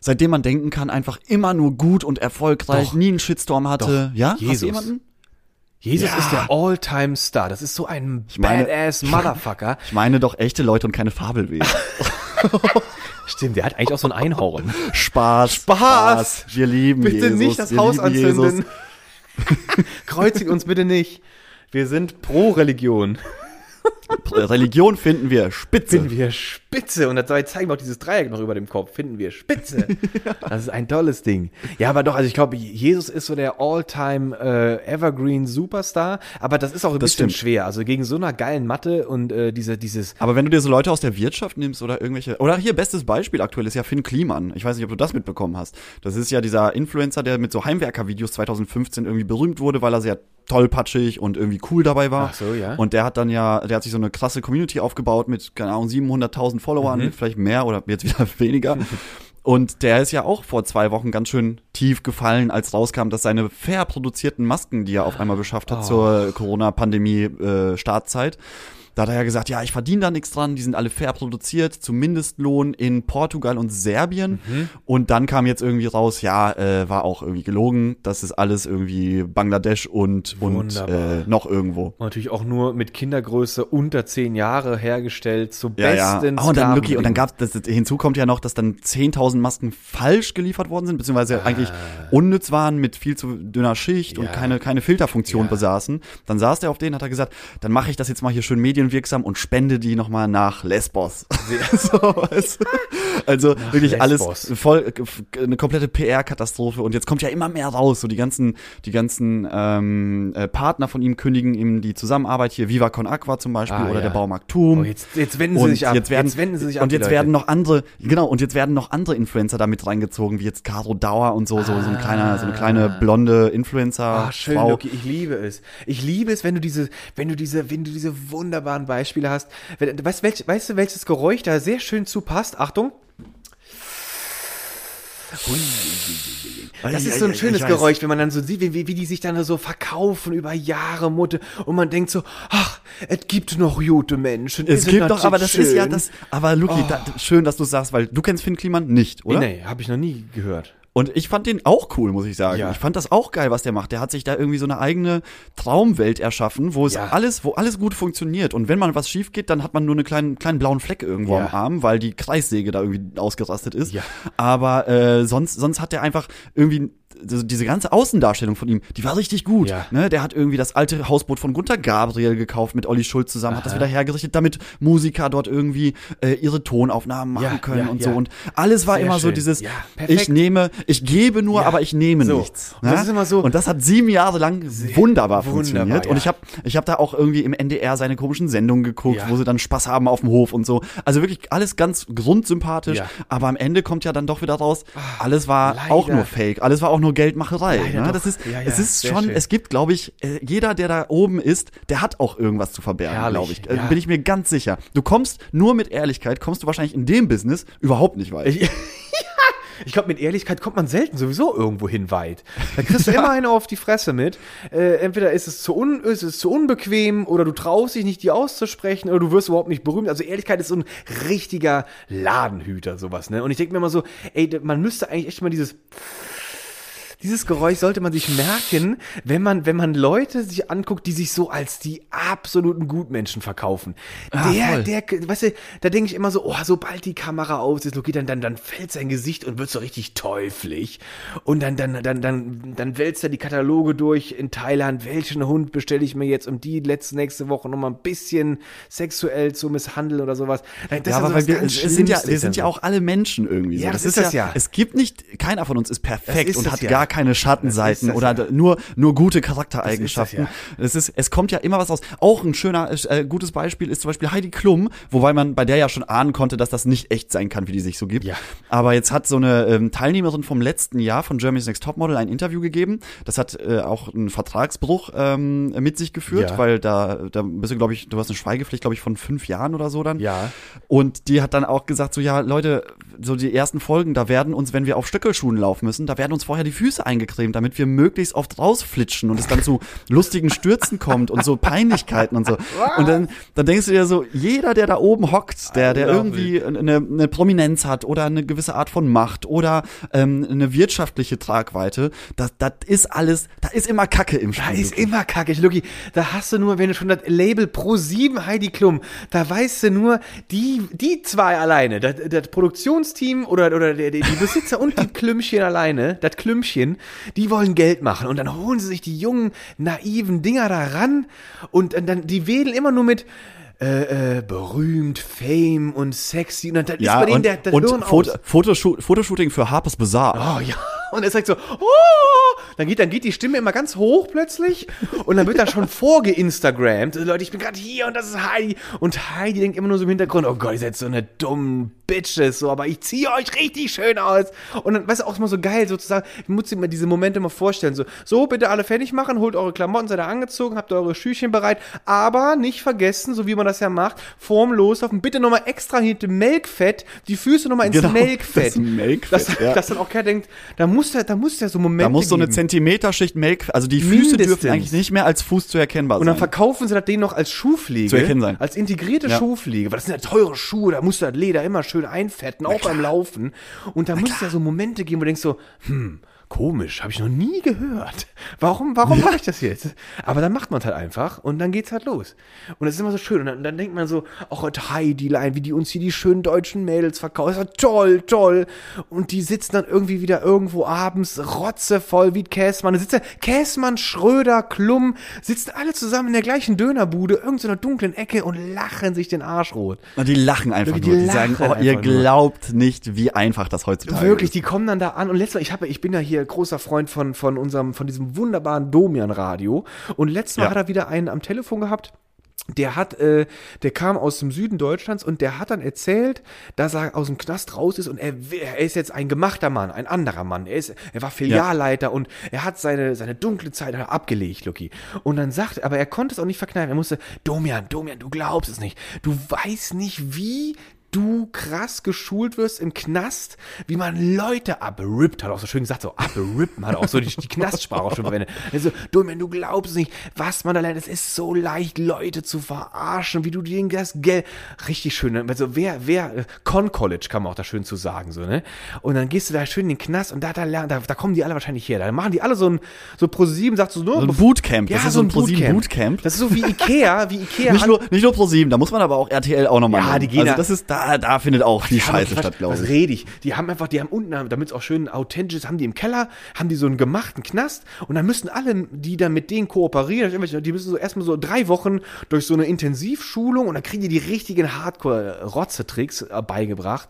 S3: seitdem man denken kann, einfach immer nur gut und erfolgreich,
S2: Doch.
S3: nie einen Shitstorm hatte.
S2: Doch.
S3: Ja? Hast
S2: Jesus.
S3: du jemanden?
S2: Jesus
S3: Ja.
S2: ist der All-Time-Star. Das ist so ein
S3: meine-
S2: badass Motherfucker.
S3: Ich meine doch echte Leute und keine Fabelwesen.
S2: Stimmt, der hat eigentlich auch so ein Einhorn.
S3: Spaß.
S2: Spaß.
S3: Wir lieben
S2: Bitte
S3: Jesus.
S2: nicht das
S3: wir
S2: Haus anzünden. Kreuzigt uns bitte nicht. Wir sind pro Religion.
S3: Religion finden wir spitze.
S2: Finden wir spitze. Und dabei zeigen wir auch dieses Dreieck noch über dem Kopf. Finden wir spitze. Das ist ein tolles Ding. Ja, aber doch, also ich glaube, Jesus ist so der All-Time äh, Evergreen Superstar. Aber das ist auch ein
S3: Das
S2: bisschen
S3: stimmt.
S2: schwer. Also gegen so einer geilen Mathe und äh, diese, dieses.
S3: Aber wenn du dir so Leute aus der Wirtschaft nimmst oder irgendwelche, oder hier bestes Beispiel aktuell ist ja Finn Kliman. Ich weiß nicht, ob du das mitbekommen hast. Das ist ja dieser Influencer, der mit so Heimwerker-Videos 2015 irgendwie berühmt wurde, weil er sehr tollpatschig und irgendwie cool dabei war.
S2: Ach so, ja.
S3: Und der hat dann ja, der hat sich so eine krasse Community aufgebaut mit, keine Ahnung, 700.000 Followern,
S2: Mhm.
S3: vielleicht mehr oder jetzt wieder weniger. Und der ist ja auch vor zwei Wochen ganz schön tief gefallen, als rauskam, dass seine fair produzierten Masken, die er auf einmal beschafft hat
S2: Oh.
S3: zur Corona-Pandemie-Startzeit, da hat er ja gesagt, ja, ich verdiene da nichts dran, die sind alle fair produziert, zum Mindestlohn in Portugal und Serbien.
S2: Mhm.
S3: Und dann kam jetzt irgendwie raus, ja, äh, war auch irgendwie gelogen, das ist alles irgendwie Bangladesch und, und äh, noch irgendwo.
S2: Und natürlich auch nur mit Kindergröße unter zehn Jahre hergestellt, zu
S3: Ja, ja.
S2: besten
S3: Oh, und dann, Lucky, und dann gab's, das, hinzu kommt ja noch, dass dann 10.000 Masken falsch geliefert worden sind,
S2: Ah.
S3: beziehungsweise eigentlich unnütz waren, mit viel zu dünner Schicht und
S2: Ja.
S3: keine, keine Filterfunktion
S2: Ja.
S3: besaßen. Dann saß der auf denen, hat er gesagt, dann mache ich das jetzt mal hier schön medienwirksam und spende die nochmal nach Lesbos. so, weißt du? Also wirklich
S2: Lesbos.
S3: alles voll, eine komplette PR-Katastrophe und jetzt kommt ja immer mehr raus, so die ganzen, die ganzen ähm, äh, Partner von ihm kündigen ihm die Zusammenarbeit hier, Viva Con Aqua zum Beispiel
S2: Ah,
S3: oder
S2: ja.
S3: der Baumarkt Tum.
S2: Oh, jetzt, jetzt wenden sie
S3: Und
S2: sich ab.
S3: jetzt werden,
S2: jetzt wenden sie sich ab.
S3: und jetzt werden noch andere, genau, und jetzt werden noch andere Influencer damit reingezogen, wie jetzt Caro Dauer und so, so, so ein kleiner, so eine kleine blonde Influencer.
S2: Ah, schön,
S3: Frau.
S2: Loki, ich liebe es. Ich liebe es, wenn du diese, wenn du diese, wenn du diese wunderbaren Beispiele hast. Weißt, welch, weißt du, welches Geräusch da sehr schön zu passt? Achtung. Das ist so ein schönes. Geräusch, wenn man dann so sieht, wie, wie, die sich dann so verkaufen über Jahre, Mutte, und man denkt so, ach, es gibt noch gute Menschen.
S3: Es gibt doch, aber das ist ja
S2: schön?
S3: das, aber Luki, da, schön, dass du sagst, weil du kennst Finn Kliman nicht, oder?
S2: Nee, habe ich noch nie gehört.
S3: Und ich fand den auch cool, muss ich sagen.
S2: Ja.
S3: Ich fand das auch geil, was der macht. Der hat sich da irgendwie so eine eigene Traumwelt erschaffen, wo es
S2: Ja.
S3: alles, wo alles gut funktioniert. Und wenn mal was schief geht, dann hat man nur einen kleinen, kleinen blauen Fleck irgendwo
S2: Ja.
S3: am Arm, weil die Kreissäge da irgendwie ausgerastet ist.
S2: Ja.
S3: Aber äh, sonst, sonst hat der einfach irgendwie diese ganze Außendarstellung von ihm, die war richtig gut.
S2: Ja.
S3: Ne? Der hat irgendwie das alte Hausboot von Gunter Gabriel gekauft mit Olli Schulz zusammen, hat das wieder hergerichtet, damit Musiker dort irgendwie äh, ihre Tonaufnahmen machen
S2: Ja,
S3: können
S2: ja,
S3: und so. Und alles war
S2: Sehr
S3: immer so
S2: schön.
S3: dieses,
S2: Ja, perfekt.
S3: ich nehme, ich gebe nur, aber ich nehme
S2: So.
S3: nichts.
S2: Und das ist immer so-
S3: Und das hat sieben Jahre lang wunderbar funktioniert.
S2: wunderbar,
S3: Und
S2: ja.
S3: ich habe ich hab da auch irgendwie im NDR seine komischen Sendungen geguckt, wo sie dann Spaß haben auf dem Hof und so. Also wirklich alles ganz grundsympathisch. Aber am Ende kommt ja dann doch wieder raus, alles war
S2: leider.
S3: auch nur Fake, alles war auch nur Geldmacherei.
S2: Leider
S3: Ne?
S2: doch.
S3: Das ist,
S2: Ja, ja,
S3: es ist schon,
S2: schön.
S3: es gibt, glaube ich, äh, jeder, der da oben ist, der hat auch irgendwas zu verbergen, glaube ich.
S2: Ja.
S3: Bin ich mir ganz sicher. Du kommst nur mit Ehrlichkeit, kommst du wahrscheinlich in dem Business überhaupt nicht weit.
S2: Ich, ich glaube, mit Ehrlichkeit kommt man selten sowieso irgendwo hin weit. Da kriegst du immer eine auf die Fresse mit. Äh, entweder ist es, zu un, ist es zu unbequem oder du traust dich nicht, die auszusprechen oder du wirst überhaupt nicht berühmt. Also Ehrlichkeit ist so ein richtiger Ladenhüter, sowas. Ne? Und ich denke mir immer so, ey, man müsste eigentlich echt mal dieses dieses Geräusch sollte man sich merken, wenn man, wenn man Leute sich anguckt, die sich so als die absoluten Gutmenschen verkaufen.
S3: Ah,
S2: der,
S3: voll.
S2: der, weißt du, da denke ich immer so, oh, sobald die Kamera aus ist, Loki, dann, dann, dann fällt sein Gesicht und wird so richtig teuflig. Und dann, dann, dann, dann, dann wälzt er die Kataloge durch in Thailand. Welchen Hund bestelle ich mir jetzt, um die letzte, nächste Woche noch mal ein bisschen sexuell zu misshandeln oder sowas. Das
S3: ja,
S2: ist
S3: aber wir, es, sind ja, wir
S2: ist
S3: sind ja auch alle Menschen irgendwie. So.
S2: Ja, das ist das ja.
S3: Es gibt nicht, keiner von uns ist perfekt
S2: ist
S3: und
S2: das
S3: hat
S2: ja.
S3: gar keine Schattenseiten
S2: Das ist das
S3: oder
S2: ja.
S3: nur, nur gute Charaktereigenschaften.
S2: Das
S3: Es ist, es kommt ja immer was raus. Auch ein schöner, äh, gutes Beispiel ist zum Beispiel Heidi Klum, wobei man bei der ja schon ahnen konnte, dass das nicht echt sein kann, wie die sich so gibt.
S2: Ja.
S3: Aber jetzt hat so eine ähm, Teilnehmerin vom letzten Jahr von Germany's Next Topmodel ein Interview gegeben. Das hat äh, auch einen Vertragsbruch ähm, mit sich geführt,
S2: Ja.
S3: weil da, da bist du, glaube ich, du hast eine Schweigepflicht, glaube ich, von fünf Jahren oder so dann.
S2: Ja.
S3: Und die hat dann auch gesagt, so ja, Leute, so die ersten Folgen, da werden uns, wenn wir auf Stöckelschuhen laufen müssen, da werden uns vorher die Füße eingecremt, damit wir möglichst oft rausflitschen und es dann zu lustigen Stürzen kommt und so Peinlichkeiten und so. Und dann, dann denkst du dir so, jeder, der da oben hockt, der, der irgendwie eine, eine Prominenz hat oder eine gewisse Art von Macht oder ähm, eine wirtschaftliche Tragweite, das, das ist alles, da ist immer Kacke im
S2: Da
S3: Spiel.
S2: ist immer kacke. Lucky, da hast du nur, wenn du schon das Label Pro 7 Heidi Klum, da weißt du nur, die, die zwei alleine, das, das Produktionsteam oder, oder der, die Besitzer und die Klümpchen alleine, das Klümpchen, die wollen Geld machen. Und dann holen sie sich die jungen, naiven Dinger da ran. Und dann, die wählen immer nur mit, äh, äh, berühmt, Fame und sexy. Und dann, dann
S3: ja,
S2: ist bei denen
S3: und,
S2: der, der
S3: und
S2: Hirn
S3: Foto, Fotoshooting für Harper's Bazaar.
S2: Oh ja. Und er sagt so, oh! Dann geht, dann geht die Stimme immer ganz hoch plötzlich und dann wird da schon vorgeinstagrammt. Also, Leute, ich bin gerade hier und das ist Heidi. Und Heidi denkt immer nur so im Hintergrund, oh Gott, ihr seid so eine dummen Bitches, so, aber ich ziehe euch richtig schön aus. Und dann, weißt du, auch immer so geil sozusagen, ich muss mir diese Momente mal vorstellen, so, so, bitte alle fertig machen, holt eure Klamotten, seid ihr angezogen, habt eure Schüchchen bereit, aber nicht vergessen, so wie man das ja macht, vorm Loslaufen, bitte nochmal extra hinter Melkfett, die Füße nochmal ins
S3: Genau,
S2: Melkfett.
S3: das Melkfett,
S2: Dass,
S3: ja.
S2: dass dann auch keiner denkt, da muss der, da muss der so Momente
S3: Da muss so eine
S2: geben.
S3: Zentimeterschicht Melk, also die Füße
S2: Mindestens.
S3: dürfen eigentlich nicht mehr als Fuß zu erkennbar
S2: Und dann
S3: sein.
S2: verkaufen sie das Ding noch als Schuhpflege.
S3: Zu erkennen sein.
S2: Als integrierte
S3: Ja.
S2: Schuhpflege. Weil das sind ja teure Schuhe, da musst du das Leder immer schön einfetten, auch beim Laufen. Und da muss es ja so Momente geben, wo du denkst so, hm, komisch, habe ich noch nie gehört. Warum, warum mache ich das jetzt? Aber dann macht man es halt einfach und dann geht's halt los. Und das ist immer so schön. Und dann, dann denkt man so, ach Gott, Heidi-Line, wie die uns hier die schönen deutschen Mädels verkaufen. Das ist ja toll, toll. Und die sitzen dann irgendwie wieder irgendwo abends rotzevoll wie Käsmann. Da sitzt der Schröder, Klum, sitzen alle zusammen in der gleichen Dönerbude, irgendeiner dunklen Ecke und lachen sich den Arsch rot.
S3: Und die lachen einfach
S2: Die
S3: nur. Die sagen,
S2: lachen
S3: oh, ihr
S2: einfach nur.
S3: glaubt nicht, wie einfach das heutzutage
S2: Wirklich,
S3: ist.
S2: die kommen dann da an und letztes Mal, ich habe, ich bin ja hier großer Freund von, von unserem, von diesem wunderbaren Domian-Radio und letztes Mal
S3: Ja.
S2: hat er wieder einen am Telefon gehabt. Der hat, äh, der kam aus dem Süden Deutschlands und der hat dann erzählt, dass er aus dem Knast raus ist und er, er ist jetzt ein gemachter Mann, ein anderer Mann. Er ist, er war Filialleiter und er hat seine, seine dunkle Zeit abgelegt, Lucky. Und dann sagt, aber er konnte es auch nicht verkneifen. Er musste, Domian, Domian, du glaubst es nicht. Du weißt nicht, wie du krass geschult wirst im Knast, wie man Leute abrippt, hat auch so schön gesagt, so abrippen, hat auch so die, die Knastsprache auch schon verwendet. Also, Domian, du glaubst nicht, was man da lernt. Es ist so leicht, Leute zu verarschen, wie du denen das Geld, richtig schön, ne? also wer, wer, äh, Con College kann man auch da schön zu sagen, so, ne? Und dann gehst du da schön in den Knast und da, da lernen, da, da kommen die alle wahrscheinlich her, da machen die alle so ein, so pro sieben, sagt so, nur,
S3: So ein Bootcamp.
S2: ja,
S3: das ist
S2: so ein
S3: ProSieben
S2: Bootcamp.
S3: Bootcamp.
S2: Das ist so wie Ikea, wie Ikea
S3: Nicht nur, nicht nur ProSieben, da muss man aber auch RTL auch nochmal
S2: Ja,
S3: nennen.
S2: die gehen
S3: also
S2: da-
S3: das ist, da da, da findet auch
S2: Die haben
S3: Scheiße statt, glaube
S2: Was
S3: ich.
S2: rede ich? Die haben einfach, die haben unten, damit es auch schön authentisch ist, haben die im Keller, haben die so einen gemachten Knast und dann müssen alle, die da mit denen kooperieren, irgendwelche- die müssen so erstmal so drei Wochen durch so eine Intensivschulung und dann kriegen die die richtigen Hardcore-Rotze-Tricks äh, beigebracht,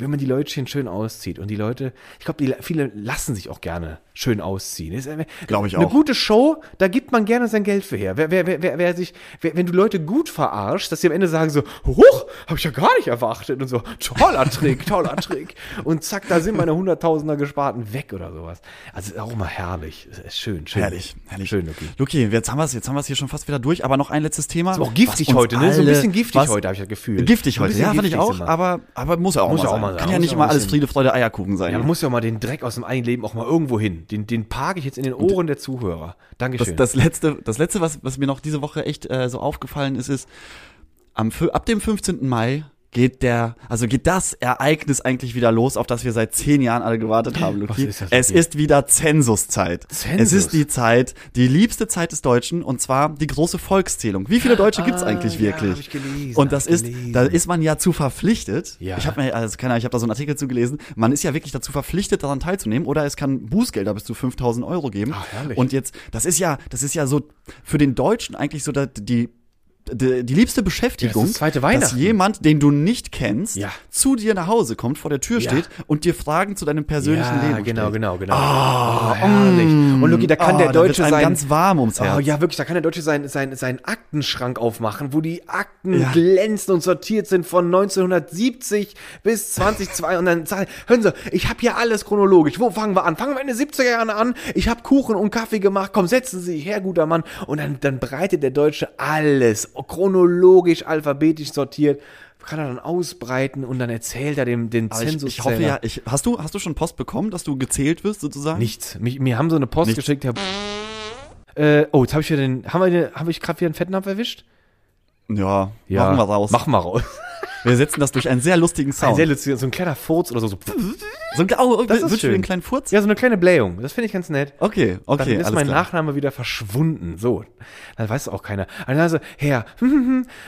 S2: wenn man die Leutchen schön auszieht. Und die Leute, ich glaube, viele lassen sich auch gerne schön ausziehen. Äh,
S3: Glaub ich
S2: Eine
S3: auch.
S2: gute Show, da gibt man gerne sein Geld für her. Wer, wer, wer, wer, sich, wenn du Leute gut verarschst, dass sie am Ende sagen so, huch, habe ich ja gar nicht erwartet und so, toller Trick, toller Trick. Und zack, da sind meine Hunderttausender Gesparten weg oder sowas. Also ist auch immer herrlich. Ist schön, schön.
S3: Herrlich, herrlich.
S2: Schön, okay.
S3: Luki, jetzt haben wir es jetzt haben wir es hier schon fast wieder durch, aber noch ein letztes Thema.
S2: Ist auch giftig heute, ne? So ein bisschen giftig heute, habe ich das Gefühl.
S3: Giftig heute, ja, fand ich auch, aber, aber muss ja auch,
S2: Muss
S3: mal,
S2: auch
S3: sein.
S2: Mal.
S3: Kann ja nicht
S2: ein
S3: alles Friede, Freude, Eierkuchen sein.
S2: Ja, man muss ja mal den Dreck aus dem eigenen Leben auch mal irgendwo hin. Den, den parke ich jetzt in den Ohren der Zuhörer.
S3: das,
S2: Dankeschön.
S3: das letzte, das letzte, was, was mir noch diese Woche echt äh, so aufgefallen ist, ist, am, ab dem 15. Mai geht der, also geht das Ereignis eigentlich wieder los, auf das wir seit zehn Jahren alle gewartet haben, Luki.
S2: ist
S3: es
S2: Luki?
S3: ist wieder Zensuszeit.
S2: Zensus?
S3: Es ist die Zeit, die liebste Zeit des Deutschen, und zwar die große Volkszählung. Wie viele Deutsche gibt's
S2: Ah,
S3: eigentlich
S2: ja,
S3: wirklich?
S2: gelesen,
S3: und das ist,
S2: gelesen.
S3: da ist man ja zu verpflichtet.
S2: Ja.
S3: Ich habe mir, also keine Ahnung, ich habe da so einen Artikel zu gelesen. Man ist ja wirklich dazu verpflichtet, daran teilzunehmen, oder es kann Bußgelder bis zu 5000 Euro geben.
S2: Ach, herrlich.
S3: Und jetzt, das ist ja, das ist ja so für den Deutschen eigentlich so die die, die liebste Beschäftigung,
S2: Ja, zweite
S3: dass
S2: Weihnachten.
S3: jemand, den du nicht kennst,
S2: Ja.
S3: zu dir nach Hause kommt, vor der Tür
S2: Ja.
S3: steht und dir Fragen zu deinem persönlichen
S2: ja,
S3: Leben
S2: genau,
S3: stellt.
S2: genau, genau. Oh, herrlich. Und Luki, da kann
S3: Oh,
S2: der Deutsche sein.
S3: ganz warm ums Herz.
S2: Oh ja, wirklich, da kann der Deutsche seinen sein, sein Aktenschrank aufmachen, wo die Akten
S3: Ja.
S2: glänzen und sortiert sind von 1970 bis 2002 und dann sagen, hören Sie, ich habe hier alles chronologisch. Wo fangen wir an? Fangen wir in den 70er Jahren an. Ich habe Kuchen und Kaffee gemacht. Komm, setzen Sie sich her, guter Mann. Und dann, dann breitet der Deutsche alles chronologisch, alphabetisch sortiert. Kann er dann ausbreiten und dann erzählt er dem den
S3: Aber ich,
S2: Zensus.
S3: ich hoffe ja, ich, hast du, hast du schon Post bekommen, dass du gezählt wirst, sozusagen?
S2: Nichts. Mich, mir haben so eine Post
S3: Nichts.
S2: geschickt, Herr. Äh, oh, jetzt habe ich wieder den. Haben wir habe ich gerade wieder einen Fettnapf erwischt?
S3: Ja, machen wir raus.
S2: Machen wir raus.
S3: Wir setzen das durch einen sehr lustigen
S2: Ein
S3: Sound.
S2: sehr lustiger, so ein kleiner Furz oder so. so.
S3: so ein, oh,
S2: Das ist schön.
S3: einen kleinen Furz?
S2: Ja, so eine kleine Blähung. Das finde ich ganz nett.
S3: Okay, okay,
S2: Dann ist mein
S3: klar.
S2: Nachname wieder verschwunden. So. Dann weiß auch keiner. Also, Herr,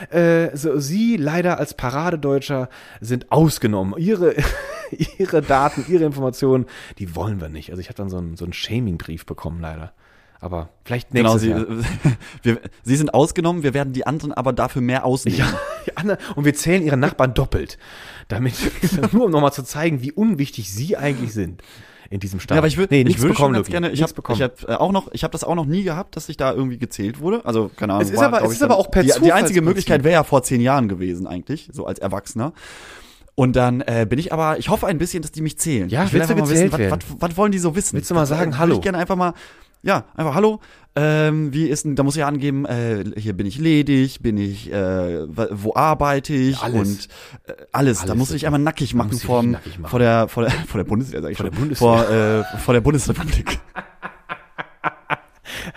S2: äh, so, Sie leider als Paradedeutscher sind ausgenommen. Ihre, Ihre Daten, Ihre Informationen, die wollen wir nicht. Also ich habe dann so einen, so einen Shaming-Brief bekommen, leider. Aber vielleicht
S3: Genau,
S2: nächstes
S3: sie,
S2: Jahr.
S3: wir, sie sind ausgenommen, wir werden die anderen aber dafür mehr ausnehmen.
S2: Ja, und wir zählen ihre Nachbarn doppelt. Damit, nur um nochmal zu zeigen, wie unwichtig sie eigentlich sind in diesem Staat.
S3: Ja, aber ich würde
S2: nee,
S3: ich würde schon ganz gerne, ich habe hab, äh, auch noch, ich habe das auch noch nie gehabt, dass ich da irgendwie gezählt wurde. Also keine Ahnung.
S2: Es ist aber-
S3: glaub
S2: es ist aber auch per
S3: die, die einzige. Möglichkeit wäre ja vor zehn Jahren gewesen eigentlich, so als Erwachsener. Und dann äh, bin ich aber, ich hoffe ein bisschen, dass die mich zählen.
S2: Ja,
S3: ich will
S2: willst du
S3: einfach mal
S2: gezählt
S3: wissen, was, was, was wollen die so wissen?
S2: Willst du mal
S3: äh,
S2: sagen,
S3: würde
S2: hallo?
S3: Ich gerne einfach mal, ja, einfach hallo. Ähm, wie ist denn, da muss ich ja angeben, äh, hier bin ich ledig, bin ich, äh, wo- arbeite ich
S2: alles.
S3: und äh, alles. Da
S2: Alles
S3: muss ich einmal nackig machen, vom,
S2: nackig machen.
S3: vor der, vor der, vor der Bundeswehr, sag ich
S2: Vor
S3: schon.
S2: der Bundeswehr.
S3: Vor, äh, vor der Bundesrepublik.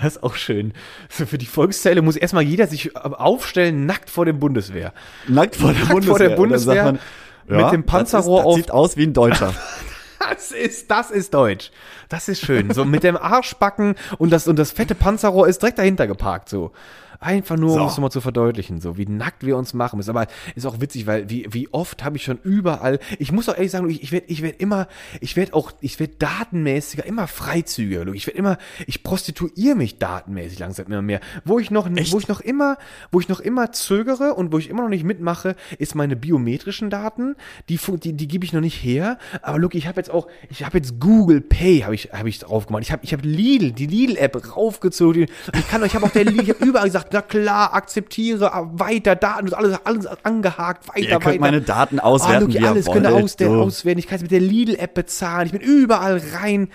S2: Das ist auch schön. So für die Volkszähle muss erstmal jeder sich aufstellen, nackt vor dem Bundeswehr.
S3: Nackt vor der
S2: Nackt
S3: Bundeswehr.
S2: vor der Bundeswehr
S3: sagt
S2: mit dem Panzerrohr
S3: das, ist, das
S2: auf-
S3: sieht aus wie ein Deutscher.
S2: Das ist, das ist deutsch. Das ist schön. So mit dem Arschbacken und das, und das fette Panzerrohr ist direkt dahinter geparkt, so. Einfach nur,
S3: So.
S2: um es nochmal zu verdeutlichen, so wie nackt wir uns machen müssen. Aber ist auch witzig, weil wie, wie oft habe ich schon überall, ich muss auch ehrlich sagen, ich, ich werde ich werd immer, ich werde auch, ich werde datenmäßiger, immer freizügiger. Ich werde immer, ich prostituiere mich datenmäßig langsam immer mehr. Wo ich noch, wo ich noch immer, wo ich noch immer zögere und wo ich immer noch nicht mitmache, ist meine biometrischen Daten. Die, die, die gebe ich noch nicht her. Aber look, ich habe jetzt auch, ich habe jetzt Google Pay, habe ich, habe ich drauf gemacht. Ich habe, ich habe Lidl, die Lidl-App raufgezogen. Und ich kann, ich habe auch der Lidl, ich habe überall gesagt, na klar, akzeptiere, ah, weiter, Daten, alles, alles angehakt, weiter,
S3: Ihr könnt
S2: weiter.
S3: meine Daten
S2: Ah,
S3: auswerten,
S2: Luki,
S3: wie ihr
S2: alles
S3: wollt.
S2: ihr aus, der, auswerten. Ich kann es mit der Lidl-App bezahlen. Ich bin überall rein.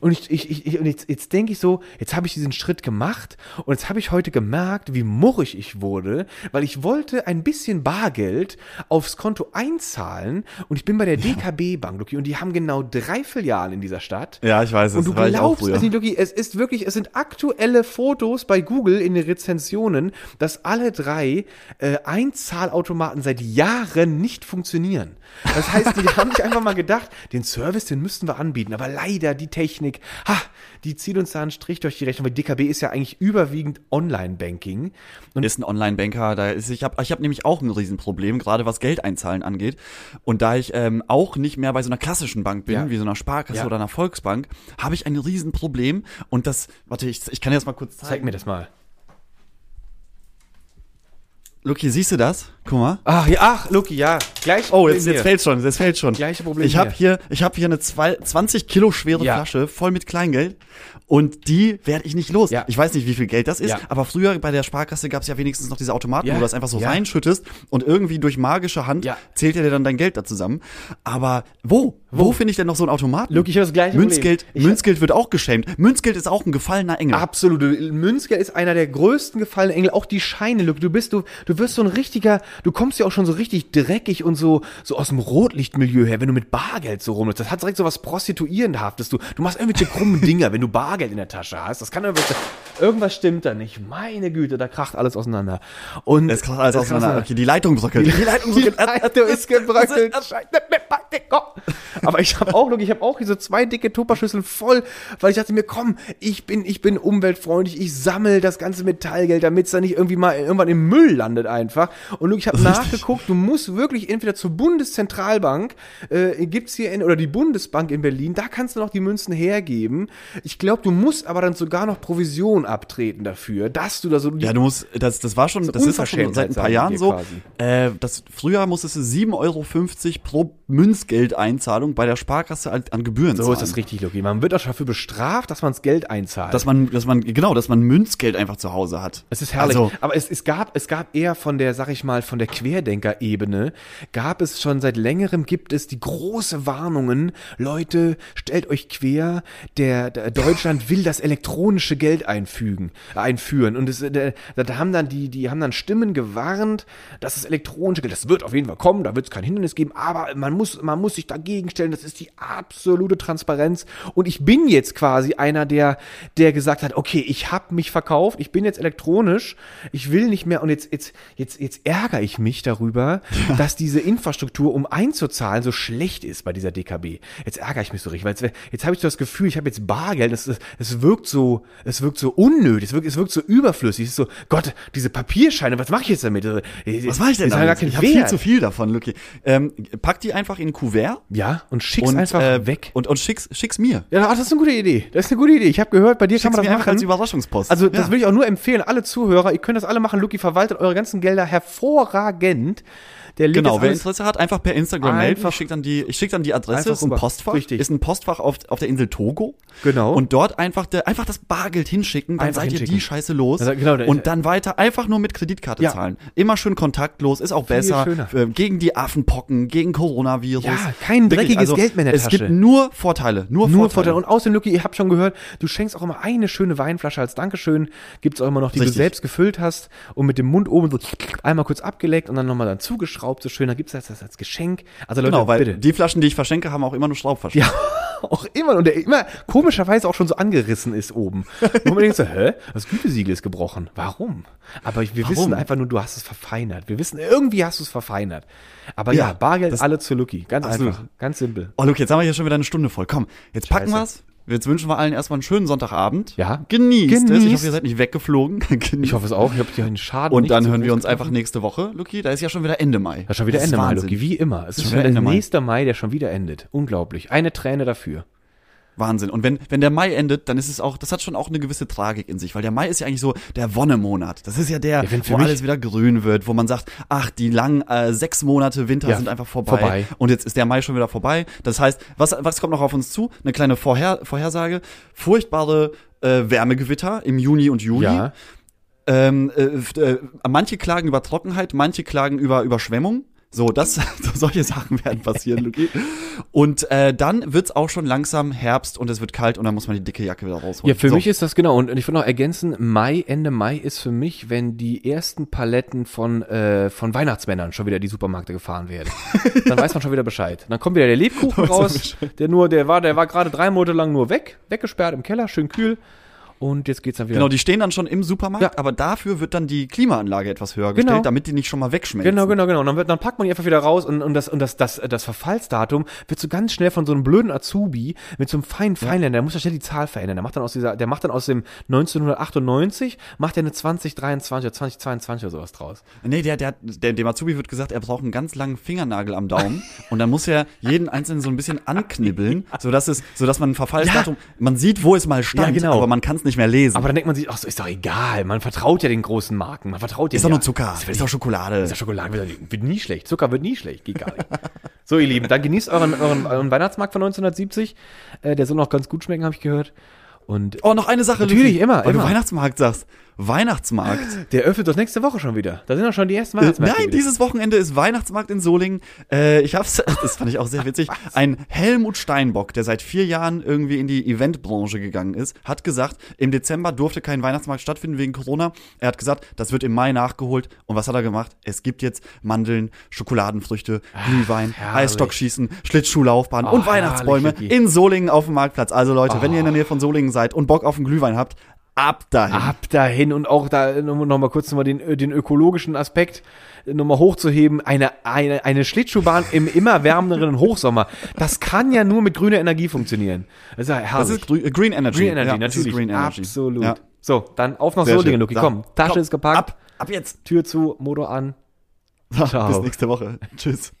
S2: Und ich, ich, ich, und jetzt, jetzt denke ich so, jetzt habe ich diesen Schritt gemacht und jetzt habe ich heute gemerkt, wie murrig ich wurde, weil ich wollte ein bisschen Bargeld aufs Konto einzahlen und ich bin bei der DKB Bank, Luki, und die haben genau drei Filialen in dieser Stadt.
S3: Ja, ich weiß es.
S2: Und du glaubst es nicht, Luki, es ist wirklich, es sind aktuelle Fotos bei Google in den Rezensionen, dass alle drei äh, Einzahlautomaten seit Jahren nicht funktionieren. Das heißt, die haben sich einfach mal gedacht, den Service, den müssten wir anbieten, aber leider die Technik Technik, ha, die zieht uns da einen Strich durch die Rechnung, weil DKB ist ja eigentlich überwiegend Online-Banking.
S3: Und ist ein Online-Banker, da ist, ich habe ich hab nämlich auch ein Riesenproblem, gerade was Geld einzahlen angeht. Und da ich ähm, auch nicht mehr bei so einer klassischen Bank bin,
S2: Ja.
S3: wie so einer Sparkasse
S2: Ja.
S3: oder einer Volksbank, habe ich ein Riesenproblem. Und das, warte, ich, ich kann dir das mal kurz zeigen.
S2: Zeig mir das mal.
S3: Luki, siehst du das? Guck mal.
S2: Ach, ja, ach, Luki, ja. Gleich.
S3: Oh, jetzt, jetzt fällt schon, jetzt fällt schon.
S2: Gleiche Problem
S3: Ich habe
S2: hier.
S3: ich habe hier eine zwei, 20 Kilo schwere
S2: Ja.
S3: Flasche voll mit Kleingeld und die werde ich nicht los.
S2: Ja.
S3: Ich weiß nicht, wie viel Geld das ist,
S2: Ja.
S3: aber früher bei der Sparkasse gab es ja wenigstens noch diese Automaten, wo du das einfach so reinschüttest und irgendwie durch magische Hand zählt er dir dann dein Geld da zusammen. Aber wo? Wo, finde ich denn noch so einen Automaten?
S2: Luki, ich habe das gleiche
S3: Münzgeld,
S2: Problem. Ich-
S3: Münzgeld wird auch geschämt. Münzgeld ist auch ein gefallener Engel.
S2: Absolut. Münzgeld ist einer der größten gefallenen Engel. Auch die Scheine, Luke. Du bist, du, du wirst so ein richtiger, du kommst ja auch schon so richtig dreckig und so, so aus dem Rotlichtmilieu her, wenn du mit Bargeld so rumläufst. Das hat direkt so was Prostituierenhaftes. Du, du machst irgendwelche krummen Dinger, wenn du Bargeld in der Tasche hast. Das kann irgendwas, irgendwas stimmt da nicht. Meine Güte, da kracht alles auseinander. Und
S3: Das kracht alles
S2: das
S3: auseinander. Okay, die Leitung bröckelt.
S2: Die Leitung so Leitung ist gebröckelt. Aber ich habe auch, ich habe auch diese zwei dicke Tupperschüsseln voll, weil ich dachte mir, komm, ich bin, ich bin umweltfreundlich, ich sammel das ganze Metallgeld, damit es dann nicht irgendwie mal irgendwann im Müll landet einfach. Und Luke, habe nachgeguckt, du musst wirklich entweder zur Bundeszentralbank, äh, gibt's hier in, oder die Bundesbank in Berlin, da kannst du noch die Münzen hergeben. Ich glaube, du musst aber dann sogar noch Provision abtreten dafür, dass du da so
S3: Ja, du musst, das, das war schon, das ist auch schon seit ein paar Jahren so. Äh, das, früher musstest du 7,50 Euro pro Münzgeldeinzahlung bei der Sparkasse an, an Gebühren
S2: So
S3: zahlen.
S2: ist das richtig, Luki. Man wird auch dafür bestraft, dass man das Geld einzahlt.
S3: Dass man, dass man, genau, dass man Münzgeld einfach zu Hause hat.
S2: Es ist herrlich.
S3: Also,
S2: Aber es, es gab, es gab eher von der, sag ich mal, von der Querdenker-Ebene, gab es schon seit längerem, gibt es die große Warnungen, Leute, stellt euch quer, der, der Deutschland will das elektronische Geld einfügen, einführen. Und es, der, da haben dann die, die haben dann Stimmen gewarnt, dass das elektronische Geld, das wird auf jeden Fall kommen, da wird es kein Hindernis geben, aber man muss, man muss sich dagegen stellen, das ist die absolute Transparenz. Und ich bin jetzt quasi einer, der, der gesagt hat, okay, ich habe mich verkauft, ich bin jetzt elektronisch, ich will nicht mehr und jetzt, jetzt, jetzt, jetzt ärgere ich mich darüber, dass diese Infrastruktur, um einzuzahlen, so schlecht ist bei dieser DKB. Jetzt ärgere ich mich so richtig, weil jetzt, jetzt habe ich so das Gefühl, ich habe jetzt Bargeld, es, es, es wirkt so, es wirkt so unnötig, es wirkt, es wirkt so überflüssig, es ist so, Gott, diese Papierscheine, was mache ich jetzt damit?
S3: was mache ich denn damit? Ich habe viel zu viel davon, Lucky. Ähm, pack die einfach in ein Kuvert
S2: Ja, und schick's
S3: und
S2: einfach
S3: äh,
S2: weg.
S3: Und, und schick's, schick's mir.
S2: Ja, das ist eine gute Idee. Das ist eine gute Idee. Ich habe gehört, bei dir kann
S3: Schick's
S2: man
S3: mir
S2: das
S3: einfach
S2: machen.
S3: als Überraschungspost.
S2: Also das
S3: Ja.
S2: will ich auch nur empfehlen, alle Zuhörer, ihr könnt das alle machen. Lucky verwaltet eure ganzen Gelder hervorragend. Der legt
S3: Genau, wer Interesse hat, einfach per Instagram melden. Ich schicke dann die, ich schick dann die Adresse, ist ein. Postfach.
S2: Richtig.
S3: Ist ein Postfach auf, auf der Insel Togo.
S2: Genau.
S3: Und dort einfach, der, einfach das Bargeld hinschicken, dann
S2: Einfach
S3: seid ihr
S2: hinschicken.
S3: die Scheiße los.
S2: Also, genau,
S3: und dann weiter einfach nur mit Kreditkarte
S2: Ja.
S3: zahlen. Immer schön kontaktlos, ist auch
S2: Viel
S3: besser.
S2: schöner.
S3: Äh, Gegen die Affenpocken, gegen Coronavirus.
S2: Ja, kein
S3: Wirklich,
S2: dreckiges Geld mehr in der
S3: es
S2: Tasche.
S3: gibt nur Vorteile. Nur,
S2: nur
S3: Vorteile.
S2: Vorteil. Und außerdem, Lucky, ihr habt schon gehört, du schenkst auch immer eine schöne Weinflasche als Dankeschön. Gibt's auch immer noch, die
S3: Richtig.
S2: du selbst gefüllt hast und mit dem Mund oben so einmal kurz abgeleckt und dann nochmal dann zugeschraubt, so schön. Dann gibt's das als Geschenk. Also Leute,
S3: Genau, weil
S2: bitte.
S3: die Flaschen, die ich verschenke, haben auch immer nur Schraubverschluss.
S2: Ja, auch immer. Und der immer komischerweise auch schon so angerissen ist oben. Wo man denkt so, hä? Das Gütesiegel ist gebrochen. Warum? Aber wir
S3: Warum?
S2: wissen einfach nur, du hast es verfeinert. Wir wissen, irgendwie hast du es verfeinert. Aber ja,
S3: Ja,
S2: Bargeld alle zu Lucky. Ganz
S3: Absolut.
S2: einfach. Ganz simpel.
S3: Oh, Luke, jetzt haben wir hier schon wieder eine Stunde voll. Komm, jetzt packen
S2: Scheiße.
S3: wir's. Jetzt wünschen wir allen erstmal einen schönen Sonntagabend.
S2: Ja.
S3: Genießt, es. Ich
S2: Genießt.
S3: hoffe, ihr seid nicht weggeflogen. Genießt.
S2: Ich hoffe es auch. Ich habe dir einen Schaden.
S3: Und dann hören wir uns einfach nächste Woche, Luki. Da ist ja schon wieder Ende Mai.
S2: Das ist schon wieder
S3: Das
S2: Ende Mai. Lucky. Wie immer. Es ist
S3: ist
S2: schon
S3: schon
S2: der
S3: Ende Mai.
S2: nächste Mai, der schon wieder endet. Unglaublich. Eine Träne dafür.
S3: Wahnsinn. Und wenn, wenn der Mai endet, dann ist es auch, das hat schon auch eine gewisse Tragik in sich, weil der Mai ist ja eigentlich so der Wonnemonat. Das ist ja der,
S2: Ja,
S3: wo alles wieder grün wird, wo man sagt, ach, die langen äh, sechs Monate Winter
S2: Ja,
S3: sind einfach vorbei.
S2: vorbei.
S3: Und jetzt ist der Mai schon wieder vorbei. Das heißt, was, was kommt noch auf uns zu? Eine kleine Vorher, Vorhersage. Furchtbare äh, Wärmegewitter im Juni und Juli.
S2: Ja.
S3: Ähm, äh, äh, manche klagen über Trockenheit, manche klagen über Überschwemmung. So, das, so solche Sachen werden passieren, Luki. Und äh, dann wird's auch schon langsam Herbst und es wird kalt und dann muss man die dicke Jacke wieder rausholen.
S2: Ja, für
S3: so.
S2: mich ist das genau. Und ich würde noch ergänzen, Mai, Ende Mai ist für mich, wenn die ersten Paletten von, äh, von Weihnachtsmännern schon wieder in die Supermärkte gefahren werden. Dann weiß man schon wieder Bescheid. Dann kommt wieder der Lebkuchen raus, der nur, der war, der war gerade drei Monate lang nur weg, weggesperrt im Keller, schön kühl. Und jetzt geht's dann wieder.
S3: Genau, die stehen dann schon im Supermarkt,
S2: Ja.
S3: aber dafür wird dann die Klimaanlage etwas höher gestellt,
S2: Genau.
S3: damit die nicht schon mal wegschmelzen.
S2: Genau, genau, genau. Und dann, wird, dann packt man die einfach wieder raus und, und, das, und das, das, das Verfallsdatum wird so ganz schnell von so einem blöden Azubi mit so einem feinen Feinländer, der muss ja schnell die Zahl verändern. Der macht dann aus dieser, der macht dann aus dem 1998, macht er eine 2023 oder 2022 oder sowas draus.
S3: Nee, der, der, der, dem Azubi wird gesagt, er braucht einen ganz langen Fingernagel am Daumen und dann muss er jeden einzelnen so ein bisschen anknibbeln, sodass es, sodass man ein Verfallsdatum, man sieht, wo es mal stand,
S2: Ja, genau.
S3: aber man kann es nicht mehr lesen.
S2: Aber dann denkt man sich, ach so, ist doch egal. Man vertraut ja den großen Marken. Man vertraut
S3: ist
S2: denen
S3: doch
S2: ja.
S3: nur Zucker, ist,
S2: wird
S3: doch Schokolade.
S2: Ist ja Schokolade wird, wird nie schlecht. Zucker wird nie schlecht. Geht gar nicht. so, ihr Lieben, dann genießt euren, euren, euren Weihnachtsmarkt von 1970. Äh, der soll noch ganz gut schmecken, habe ich gehört. Und
S3: Oh, noch eine Sache.
S2: Natürlich,
S3: Luki,
S2: immer,
S3: Weil
S2: immer.
S3: du Weihnachtsmarkt sagst. Weihnachtsmarkt.
S2: der öffnet das nächste Woche schon wieder. Da sind doch schon die ersten
S3: Äh,
S2: Weihnachtsmärkte.
S3: Nein,
S2: wieder.
S3: dieses Wochenende ist Weihnachtsmarkt in Solingen. Äh, ich hab's, das fand ich auch sehr witzig. Ein Helmut Steinbock, der seit vier Jahren irgendwie in die Eventbranche gegangen ist, hat gesagt, im Dezember durfte kein Weihnachtsmarkt stattfinden wegen Corona. Er hat gesagt, das wird im Mai nachgeholt. Und was hat er gemacht? Es gibt jetzt Mandeln, Schokoladenfrüchte, Glühwein. Eisstockschießen, Schlittschuhlaufbahn
S2: Oh,
S3: und Weihnachtsbäume
S2: herrlich,
S3: in Solingen auf dem Marktplatz. Also Leute, wenn ihr in der Nähe von Solingen seid und Bock auf einen Glühwein habt, ab dahin.
S2: Ab dahin und auch da nochmal noch mal kurz nochmal den, äh, den ökologischen Aspekt nochmal hochzuheben. Eine, eine, eine Schlittschuhbahn im immer wärmeren Hochsommer. Das kann ja nur mit grüner Energie funktionieren. Das ist ja
S3: Das ist Green, äh, Energy.
S2: Green Energy,
S3: Ja, das ist
S2: natürlich.
S3: Green Energy.
S2: Absolut.
S3: Ja.
S2: So, dann auf nach Solingen. Luki. Komm, Tasche
S3: komm,
S2: ist gepackt.
S3: Ab, ab jetzt.
S2: Tür zu, Motor an. Ciao.
S3: Bis nächste Woche. Tschüss.